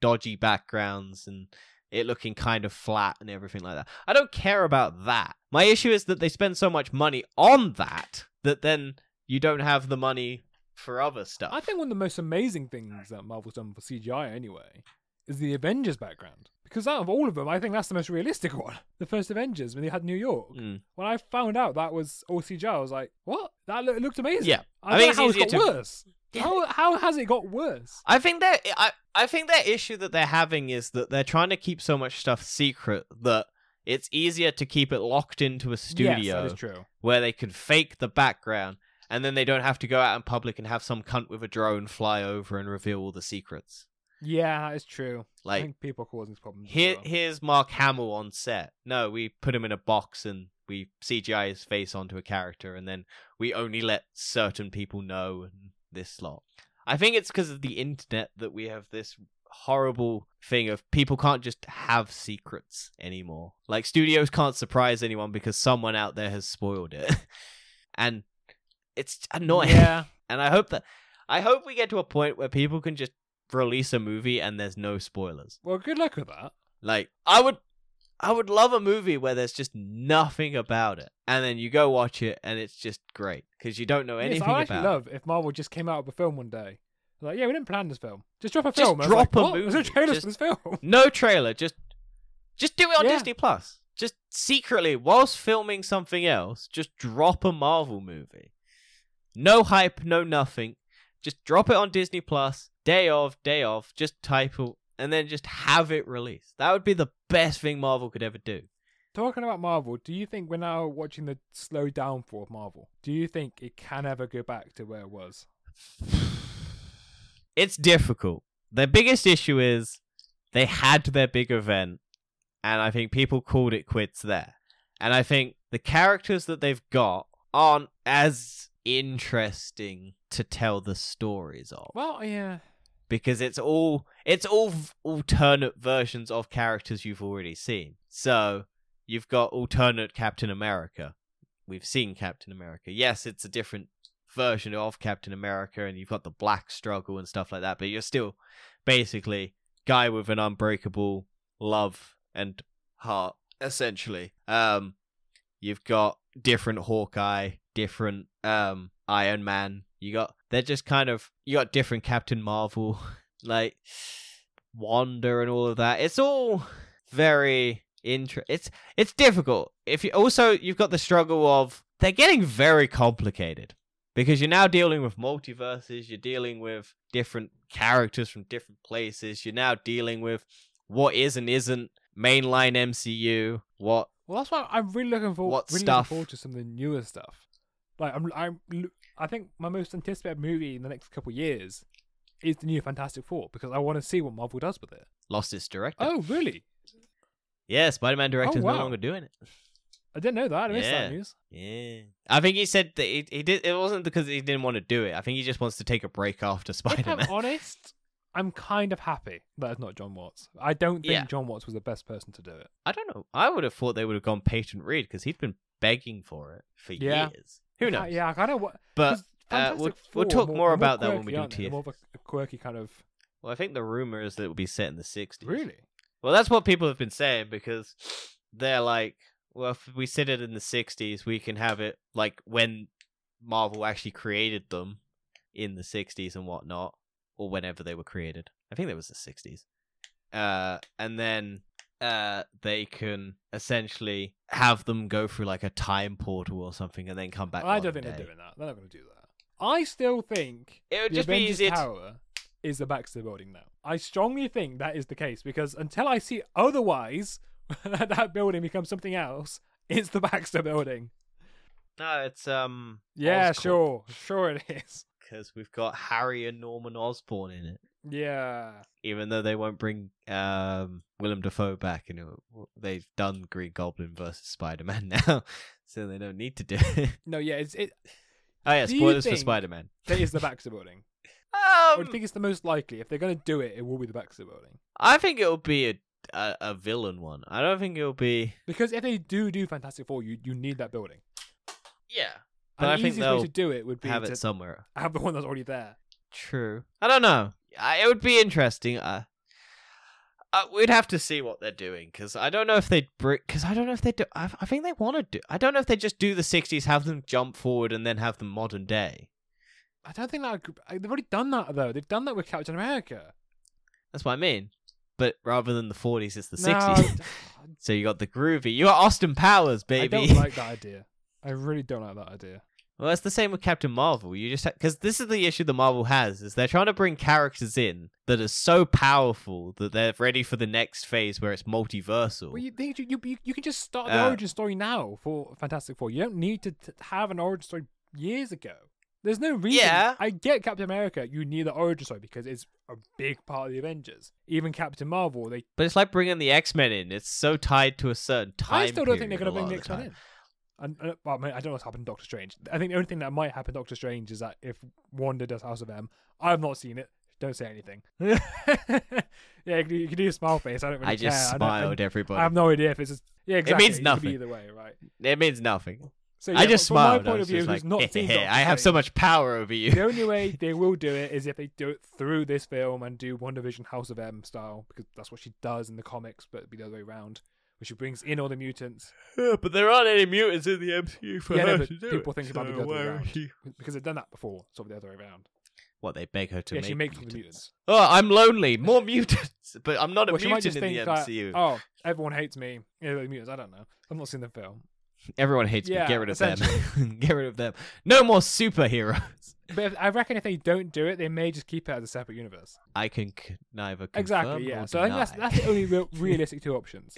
[SPEAKER 1] dodgy backgrounds and it looking kind of flat and everything like that. I don't care about that. My issue is that they spend so much money on that that then you don't have the money for other stuff.
[SPEAKER 2] I think one of the most amazing things that Marvel's done for CGI anyway is the Avengers background. Because out of all of them, I think that's the most realistic one. The first Avengers when they had New York.
[SPEAKER 1] Mm.
[SPEAKER 2] When I found out that was all CGI, I was like, "What? That lo- it looked amazing."
[SPEAKER 1] Yeah.
[SPEAKER 2] I,
[SPEAKER 1] I think
[SPEAKER 2] how
[SPEAKER 1] it's
[SPEAKER 2] got
[SPEAKER 1] to-
[SPEAKER 2] worse. How how has it got worse?
[SPEAKER 1] I think that I I think their issue that they're having is that they're trying to keep so much stuff secret that it's easier to keep it locked into a studio
[SPEAKER 2] Yes, that is true.
[SPEAKER 1] where they can fake the background and then they don't have to go out in public and have some cunt with a drone fly over and reveal all the secrets.
[SPEAKER 2] Yeah, is true. I
[SPEAKER 1] Like
[SPEAKER 2] think people are causing problems.
[SPEAKER 1] here
[SPEAKER 2] well.
[SPEAKER 1] here's Mark Hamill on set. No, we put him in a box and we CGI his face onto a character and then we only let certain people know this lot. I think it's because of the internet that we have this horrible thing of people can't just have secrets anymore. Like studios can't surprise anyone because someone out there has spoiled it. and it's annoying.
[SPEAKER 2] Yeah,
[SPEAKER 1] And I hope that I hope we get to a point where people can just release a movie and there's no spoilers.
[SPEAKER 2] well, good luck with that.
[SPEAKER 1] Like I would I would love a movie where there's just nothing about it. And then you go watch it and it's just great because you don't know
[SPEAKER 2] Yes,
[SPEAKER 1] anything
[SPEAKER 2] I actually
[SPEAKER 1] about
[SPEAKER 2] love if Marvel just came out with a film one day. Like, yeah, we didn't plan this film. Just drop a
[SPEAKER 1] Just
[SPEAKER 2] film. I was
[SPEAKER 1] drop
[SPEAKER 2] like,
[SPEAKER 1] a
[SPEAKER 2] what? There's no
[SPEAKER 1] movie.
[SPEAKER 2] trailers
[SPEAKER 1] Just-
[SPEAKER 2] for this film.
[SPEAKER 1] No trailer, just just do it on
[SPEAKER 2] Yeah.
[SPEAKER 1] Disney Plus. Just secretly whilst filming something else, just drop a Marvel movie. No hype, no nothing. Just drop it on Disney Plus, day of, day off, just type it and then just have it released. That would be the best thing Marvel could ever do.
[SPEAKER 2] Talking about Marvel, do you think we're now watching the slow downfall of Marvel? Do you think it can ever go back to where it was?
[SPEAKER 1] it's difficult. Their biggest issue is they had their big event, and I think people called it quits there. And I think the characters that they've got aren't as interesting to tell the stories of
[SPEAKER 2] Well, yeah.
[SPEAKER 1] because it's all it's all v- alternate versions of characters you've already seen. So you've got alternate Captain America. We've seen Captain America. Yes, it's a different version of Captain America, and you've got the black struggle and stuff like that. But you're still basically guy with an unbreakable love and heart, essentially. Um, you've got different Hawkeye, different um Iron Man. You got they're just kind of you got different Captain Marvel, like Wanda and all of that. It's all very inter. It's it's difficult. If you also you've got the struggle of they're getting very complicated because you're now dealing with multiverses. You're dealing with different characters from different places. You're now dealing with what is and isn't mainline MCU. What
[SPEAKER 2] Well, that's why I'm really looking forward.
[SPEAKER 1] What
[SPEAKER 2] really
[SPEAKER 1] stuff?
[SPEAKER 2] looking forward to some of the newer stuff. Like I'm, I'm, I think my most anticipated movie in the next couple of years is the new Fantastic Four because I want to see what Marvel does with it.
[SPEAKER 1] Lost its director.
[SPEAKER 2] Oh, really?
[SPEAKER 1] Yeah, Spider-Man director's oh,
[SPEAKER 2] wow.
[SPEAKER 1] no longer doing it.
[SPEAKER 2] I didn't know that. I missed
[SPEAKER 1] Yeah.
[SPEAKER 2] that news.
[SPEAKER 1] Yeah, I think he said that he, he did. It wasn't because he didn't want to do it. I think he just wants to take a break after Spider-Man.
[SPEAKER 2] If I'm honest, I'm kind of happy that it's not Jon Watts. I don't think
[SPEAKER 1] Yeah.
[SPEAKER 2] Jon Watts was the best person to do it.
[SPEAKER 1] I don't know. I would have thought they would have gone Peyton Reed because he'd been begging for it for
[SPEAKER 2] Yeah.
[SPEAKER 1] years. Who
[SPEAKER 2] I-
[SPEAKER 1] knows?
[SPEAKER 2] yeah, I kind of.
[SPEAKER 1] But uh, we'll, we'll talk more
[SPEAKER 2] are
[SPEAKER 1] about that when we do
[SPEAKER 2] aren't they? They're
[SPEAKER 1] TF.
[SPEAKER 2] More of a, a quirky kind of.
[SPEAKER 1] Well, I think the rumor is that it will be set in the 60s.
[SPEAKER 2] Really?
[SPEAKER 1] Well, that's what people have been saying because they're like, well, if we set it in the 60s, we can have it like when Marvel actually created them in the 60s and whatnot, or whenever they were created. I think that was the 60s. Uh, and then uh, they can essentially have them go through like a time portal or something and then come back.
[SPEAKER 2] I don't think
[SPEAKER 1] day.
[SPEAKER 2] they're doing that. They're not going to do that. I still think
[SPEAKER 1] It would
[SPEAKER 2] the
[SPEAKER 1] just be
[SPEAKER 2] Avengers
[SPEAKER 1] easier. To...
[SPEAKER 2] Tower is the Baxter Building now. I strongly think that is the case because until I see otherwise, that that building becomes something else. It's the Baxter Building.
[SPEAKER 1] No, it's um.
[SPEAKER 2] Yeah,
[SPEAKER 1] Oscorp,
[SPEAKER 2] sure, sure it is.
[SPEAKER 1] Because we've got Harry and Norman Osborn in it.
[SPEAKER 2] Yeah,
[SPEAKER 1] even though they won't bring um Willem Dafoe back, you know, they've done Green Goblin versus Spider Man now, so they don't need to do it.
[SPEAKER 2] no, yeah, it's it.
[SPEAKER 1] oh yeah,
[SPEAKER 2] Do
[SPEAKER 1] spoilers for Spider Man.
[SPEAKER 2] That is the Baxter Building. Or do
[SPEAKER 1] Um,
[SPEAKER 2] you think it's the most likely? If they're going to do it, it will be the Baxter Building.
[SPEAKER 1] I think it'll be a, a a villain one. I don't think it'll be.
[SPEAKER 2] Because if they do do Fantastic Four, you you need that building.
[SPEAKER 1] Yeah,
[SPEAKER 2] And
[SPEAKER 1] I
[SPEAKER 2] the
[SPEAKER 1] think
[SPEAKER 2] easiest way to do it would be
[SPEAKER 1] have
[SPEAKER 2] to
[SPEAKER 1] it somewhere.
[SPEAKER 2] have the one that's already there.
[SPEAKER 1] True. I don't know. It would be interesting. Uh, uh, we'd have to see what they're doing because I don't know if they'd bring. Because I don't know if they do. I, I think they want to do. I don't know if they just do the '60s, have them jump forward, and then have them modern day.
[SPEAKER 2] I don't think that they've already done that though. They've done that with Captain America.
[SPEAKER 1] That's what I mean. But rather than the 40s, it's the
[SPEAKER 2] No,
[SPEAKER 1] 60s. so you got the groovy. You got Austin Powers, baby.
[SPEAKER 2] I don't like that idea. I really don't like that idea.
[SPEAKER 1] Well, it's the same with Captain Marvel. You just because this is the issue that Marvel has is they're trying to bring characters in that are so powerful that they're ready for the next phase where it's multiversal.
[SPEAKER 2] Well, you, they, you, you you can just start the
[SPEAKER 1] Uh,
[SPEAKER 2] origin story now for Fantastic Four. You don't need to t- have an origin story years ago. There's no reason.
[SPEAKER 1] Yeah.
[SPEAKER 2] I get Captain America. You need the origin story because it's a big part of the Avengers. Even Captain Marvel, they.
[SPEAKER 1] But it's like bringing the X Men in. It's so tied to a certain time.
[SPEAKER 2] I still don't think they're going to bring the X Men in. And, uh, well, I, mean, I don't know what's happened to Doctor Strange. I think the only thing that might happen to Doctor Strange is that if Wanda does House of M, I've not seen it. Don't say anything. yeah, you can, do, you can do a smile face. I don't really
[SPEAKER 1] I just
[SPEAKER 2] care. I don't- I-
[SPEAKER 1] smiled, everybody.
[SPEAKER 2] I have no idea if it's just, yeah, exactly.
[SPEAKER 1] means
[SPEAKER 2] It could
[SPEAKER 1] nothing.
[SPEAKER 2] either way, right?
[SPEAKER 1] It means nothing.
[SPEAKER 2] So
[SPEAKER 1] I just
[SPEAKER 2] from my
[SPEAKER 1] smiled. I
[SPEAKER 2] point of view,
[SPEAKER 1] just like,
[SPEAKER 2] not Doctor
[SPEAKER 1] I have so much power over you.
[SPEAKER 2] The only way they will do it is if they do it through this film and do WandaVision House of M style, because that's what she does in the comics, but it'd be the other way around, where she brings in all the mutants.
[SPEAKER 1] Yeah, but there aren't any mutants in the MCU for
[SPEAKER 2] Yeah, no,
[SPEAKER 1] her
[SPEAKER 2] but
[SPEAKER 1] to do
[SPEAKER 2] people
[SPEAKER 1] it,
[SPEAKER 2] think it might be the other way
[SPEAKER 1] why
[SPEAKER 2] around.
[SPEAKER 1] she-
[SPEAKER 2] Because they've done that before, sort of the other way around.
[SPEAKER 1] What they beg her to
[SPEAKER 2] yeah,
[SPEAKER 1] make
[SPEAKER 2] she makes all the
[SPEAKER 1] mutants.
[SPEAKER 2] mutants.
[SPEAKER 1] Oh, I'm lonely. More mutants, but I'm not a
[SPEAKER 2] Well, she might
[SPEAKER 1] mutant
[SPEAKER 2] just
[SPEAKER 1] in
[SPEAKER 2] think
[SPEAKER 1] the
[SPEAKER 2] that,
[SPEAKER 1] MCU.
[SPEAKER 2] oh, everyone hates me. Yeah, the mutants. I don't know. I've not seen the film.
[SPEAKER 1] Everyone hates
[SPEAKER 2] Yeah,
[SPEAKER 1] me. Get rid of them. Get rid of them. No more superheroes.
[SPEAKER 2] But if, I reckon if they don't do it, they may just keep it as a separate universe.
[SPEAKER 1] I can c- neither confirm
[SPEAKER 2] Exactly, yeah.
[SPEAKER 1] nor
[SPEAKER 2] So I think that's that's the only real, realistic two options.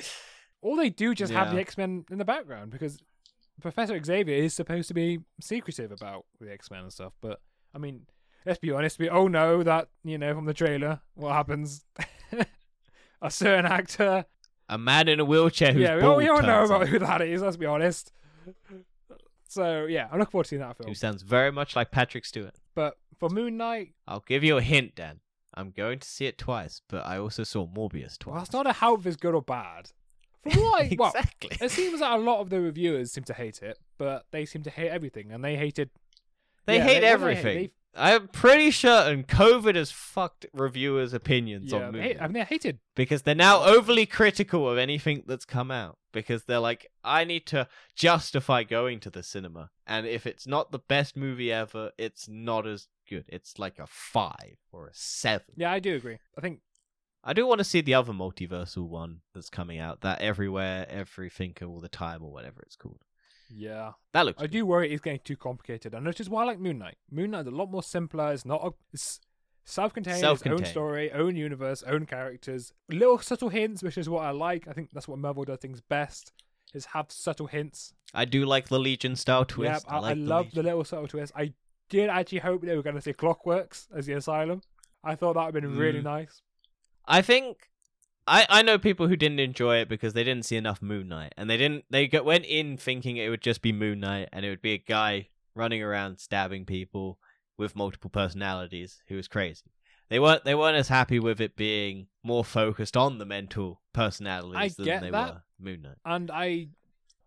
[SPEAKER 2] Or they do just have the X Men in the background because Professor Xavier is supposed to be secretive about the X Men and stuff. But I mean, let's be honest. We all know that you know from the trailer what happens. a certain actor.
[SPEAKER 1] a man in a wheelchair who's
[SPEAKER 2] yeah, we all, we all know about who that is. Let's be honest. So yeah, I'm looking forward to seeing that
[SPEAKER 1] who sounds very much like Patrick Stewart.
[SPEAKER 2] But for Moon Knight,
[SPEAKER 1] I'll give you a hint, Dan. I'm going to see it twice, but I also saw Morbius twice.
[SPEAKER 2] well, it's not a how if it's good or bad. What I, well,
[SPEAKER 1] exactly.
[SPEAKER 2] It seems that a lot of the reviewers seem to hate it, but they seem to hate everything, and they hated.
[SPEAKER 1] They
[SPEAKER 2] yeah,
[SPEAKER 1] hate
[SPEAKER 2] do
[SPEAKER 1] everything.
[SPEAKER 2] They,
[SPEAKER 1] I'm pretty certain COVID has fucked reviewers' opinions
[SPEAKER 2] yeah,
[SPEAKER 1] on
[SPEAKER 2] they
[SPEAKER 1] movies
[SPEAKER 2] hate, I mean, they hated.
[SPEAKER 1] because they're now overly critical of anything that's come out because they're like, I need to justify going to the cinema, and if it's not the best movie ever, it's not as good. It's like a five or a seven.
[SPEAKER 2] Yeah, I do agree. I think
[SPEAKER 1] I do want to see the other multiversal one that's coming out, that everywhere, everything, all the time, or whatever it's called.
[SPEAKER 2] yeah,
[SPEAKER 1] That looks.
[SPEAKER 2] I
[SPEAKER 1] good.
[SPEAKER 2] do worry it's getting too complicated, and which is why I like Moon Knight. Moon Knight's a lot more simpler. It's not a, it's self-contained, its own
[SPEAKER 1] Self-contained.
[SPEAKER 2] story, own universe, own characters. Little subtle hints, which is what I like. I think that's what Marvel does things best. Is have subtle hints.
[SPEAKER 1] I do like the Legion style twist.
[SPEAKER 2] Yeah, I,
[SPEAKER 1] like
[SPEAKER 2] I love the little subtle twist. I did actually hope they were going to say Clockworks as the asylum. I thought that would have been really
[SPEAKER 1] Mm.
[SPEAKER 2] nice.
[SPEAKER 1] I think I I know people who didn't enjoy it because they didn't see enough Moon Knight, and they didn't they got, went in thinking it would just be Moon Knight, and it would be a guy running around stabbing people with multiple personalities who was crazy. They weren't they weren't as happy with it being more focused on the mental personalities than
[SPEAKER 2] get
[SPEAKER 1] they
[SPEAKER 2] that.
[SPEAKER 1] were Moon Knight.
[SPEAKER 2] And I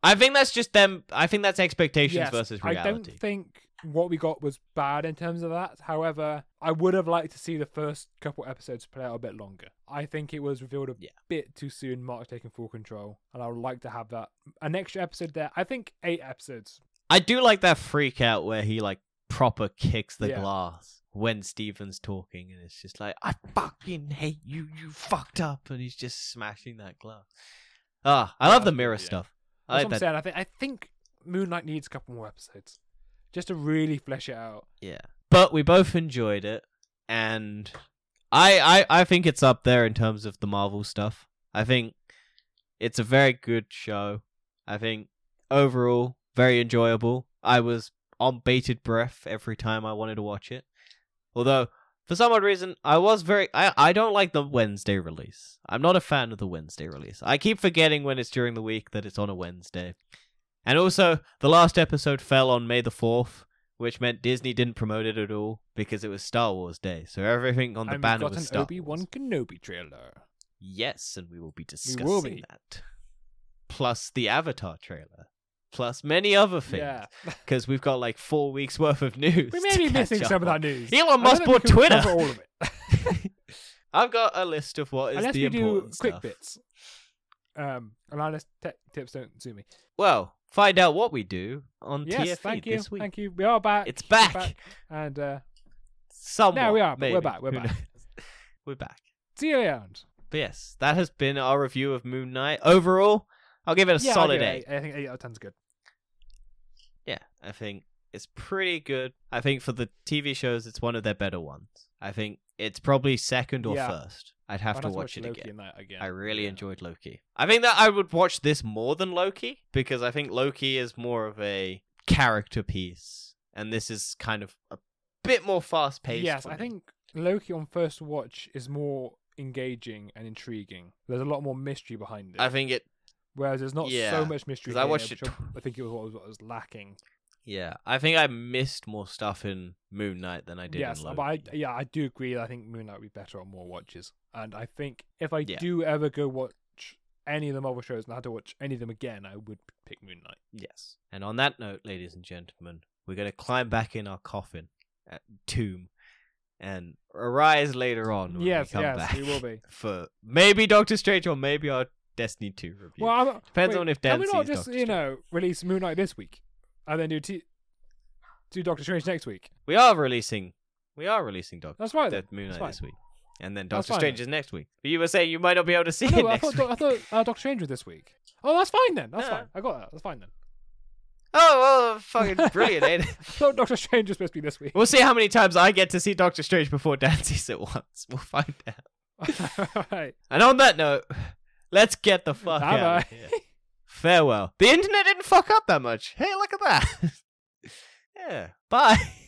[SPEAKER 1] I think that's just them. I think that's expectations
[SPEAKER 2] yes,
[SPEAKER 1] versus
[SPEAKER 2] I don't think what we got was bad in terms of that. However, I would have liked to see the first couple episodes play out a bit longer. I think it was revealed a
[SPEAKER 1] Yeah.
[SPEAKER 2] bit too soon, Marc taking full control, and I would like to have that an extra episode there. I think eight episodes.
[SPEAKER 1] I do like that freak out where he like proper kicks the
[SPEAKER 2] Yeah.
[SPEAKER 1] glass when Steven's talking, and it's just like, I fucking hate you, you fucked up, and he's just smashing that glass. Ah, I love the mirror
[SPEAKER 2] yeah.
[SPEAKER 1] stuff. I like
[SPEAKER 2] I'm
[SPEAKER 1] that.
[SPEAKER 2] saying. I think I think Moon Knight needs a couple more episodes just to really flesh it out.
[SPEAKER 1] Yeah, but we both enjoyed it, and I, I, I think it's up there in terms of the Marvel stuff. I think it's a very good show. I think overall very enjoyable. I was on bated breath every time I wanted to watch it. Although for some odd reason I was very I, I don't like the Wednesday release. I'm not a fan of the Wednesday release. I keep forgetting when it's during the week that it's on a Wednesday. And also the last episode fell on May the 4th, which meant Disney didn't promote it at all because it was Star Wars Day. So everything on the
[SPEAKER 2] and
[SPEAKER 1] banner
[SPEAKER 2] got
[SPEAKER 1] was
[SPEAKER 2] an
[SPEAKER 1] Star
[SPEAKER 2] Obi Wan. Kenobi trailer.
[SPEAKER 1] Yes, and we will be discussing
[SPEAKER 2] will be.
[SPEAKER 1] that. Plus the Avatar trailer. Plus many other things.
[SPEAKER 2] Yeah,
[SPEAKER 1] Because we've got like four weeks worth of news.
[SPEAKER 2] we may be missing some of that news.
[SPEAKER 1] Elon Musk bought
[SPEAKER 2] we
[SPEAKER 1] Twitter.
[SPEAKER 2] all of it.
[SPEAKER 1] I've got a list of what is
[SPEAKER 2] Unless
[SPEAKER 1] the
[SPEAKER 2] we do quick
[SPEAKER 1] stuff.
[SPEAKER 2] bits. Um, and tech tips don't sue me.
[SPEAKER 1] Well, find out what we do on
[SPEAKER 2] Yes,
[SPEAKER 1] TFE
[SPEAKER 2] thank you,
[SPEAKER 1] this week.
[SPEAKER 2] thank you. We are back.
[SPEAKER 1] It's
[SPEAKER 2] We're
[SPEAKER 1] back.
[SPEAKER 2] and uh,
[SPEAKER 1] Somewhat.
[SPEAKER 2] No, we are, but we're back, we're back.
[SPEAKER 1] we're back.
[SPEAKER 2] see you around.
[SPEAKER 1] But yes, that has been our review of Moon Knight. Overall, I'll give it a
[SPEAKER 2] yeah,
[SPEAKER 1] solid
[SPEAKER 2] I,
[SPEAKER 1] eight.
[SPEAKER 2] I think eight out of ten's good.
[SPEAKER 1] Yeah, I think it's pretty good. I think for the TV shows, it's one of their better ones. I think it's probably second or
[SPEAKER 2] Yeah.
[SPEAKER 1] first. I'd have
[SPEAKER 2] I'd
[SPEAKER 1] to watch it again.
[SPEAKER 2] that again.
[SPEAKER 1] I really
[SPEAKER 2] Yeah.
[SPEAKER 1] enjoyed Loki. I think that I would watch this more than Loki because I think Loki is more of a character piece, and this is kind of a bit more fast paced.
[SPEAKER 2] Yes, I think Loki on first watch is more engaging and intriguing. There's a lot more mystery behind it.
[SPEAKER 1] I think it.
[SPEAKER 2] Whereas there's not
[SPEAKER 1] Yeah,
[SPEAKER 2] so much mystery.
[SPEAKER 1] 'cause I watched it
[SPEAKER 2] I- I think it was what was, what was lacking.
[SPEAKER 1] Yeah, I think I missed more stuff in Moon Knight than I did
[SPEAKER 2] yes, but I yeah I do agree. I think Moon Knight would be better on more watches. And I think if I
[SPEAKER 1] Yeah.
[SPEAKER 2] do ever go watch any of the Marvel shows and I had to watch any of them again, I would pick Moon Knight.
[SPEAKER 1] Yes. And on that note, ladies and gentlemen, we're going to climb back in our coffin, at tomb, and arise later on when
[SPEAKER 2] yes,
[SPEAKER 1] we come
[SPEAKER 2] yes,
[SPEAKER 1] back
[SPEAKER 2] we will be.
[SPEAKER 1] for maybe Doctor Strange or maybe our Destiny 2 review.
[SPEAKER 2] Well, I'm,
[SPEAKER 1] Depends
[SPEAKER 2] wait,
[SPEAKER 1] on if
[SPEAKER 2] Can we not just
[SPEAKER 1] Doctor
[SPEAKER 2] you know release Moon Knight this week and then do t- do Doctor Strange next week?
[SPEAKER 1] we are releasing we are releasing Doctor
[SPEAKER 2] That's right. Then.
[SPEAKER 1] Moon Knight this week. And then Doctor Strange is next week. But you were saying you might not be able to see it
[SPEAKER 2] No, I
[SPEAKER 1] next
[SPEAKER 2] thought,
[SPEAKER 1] week.
[SPEAKER 2] I thought uh, Doctor Strange was this week. Oh, that's fine then. That's
[SPEAKER 1] No.
[SPEAKER 2] fine. I got that. That's fine then.
[SPEAKER 1] Oh, well, fucking brilliant, ain't it?
[SPEAKER 2] I thought Doctor Strange was supposed to be this week.
[SPEAKER 1] We'll see how many times I get to see Doctor Strange before Dan sees it once. We'll find out.
[SPEAKER 2] right.
[SPEAKER 1] And on that note, let's get the fuck out
[SPEAKER 2] Bye-bye.
[SPEAKER 1] of here. Farewell. The internet didn't fuck up that much. Hey, look at that. yeah. Bye.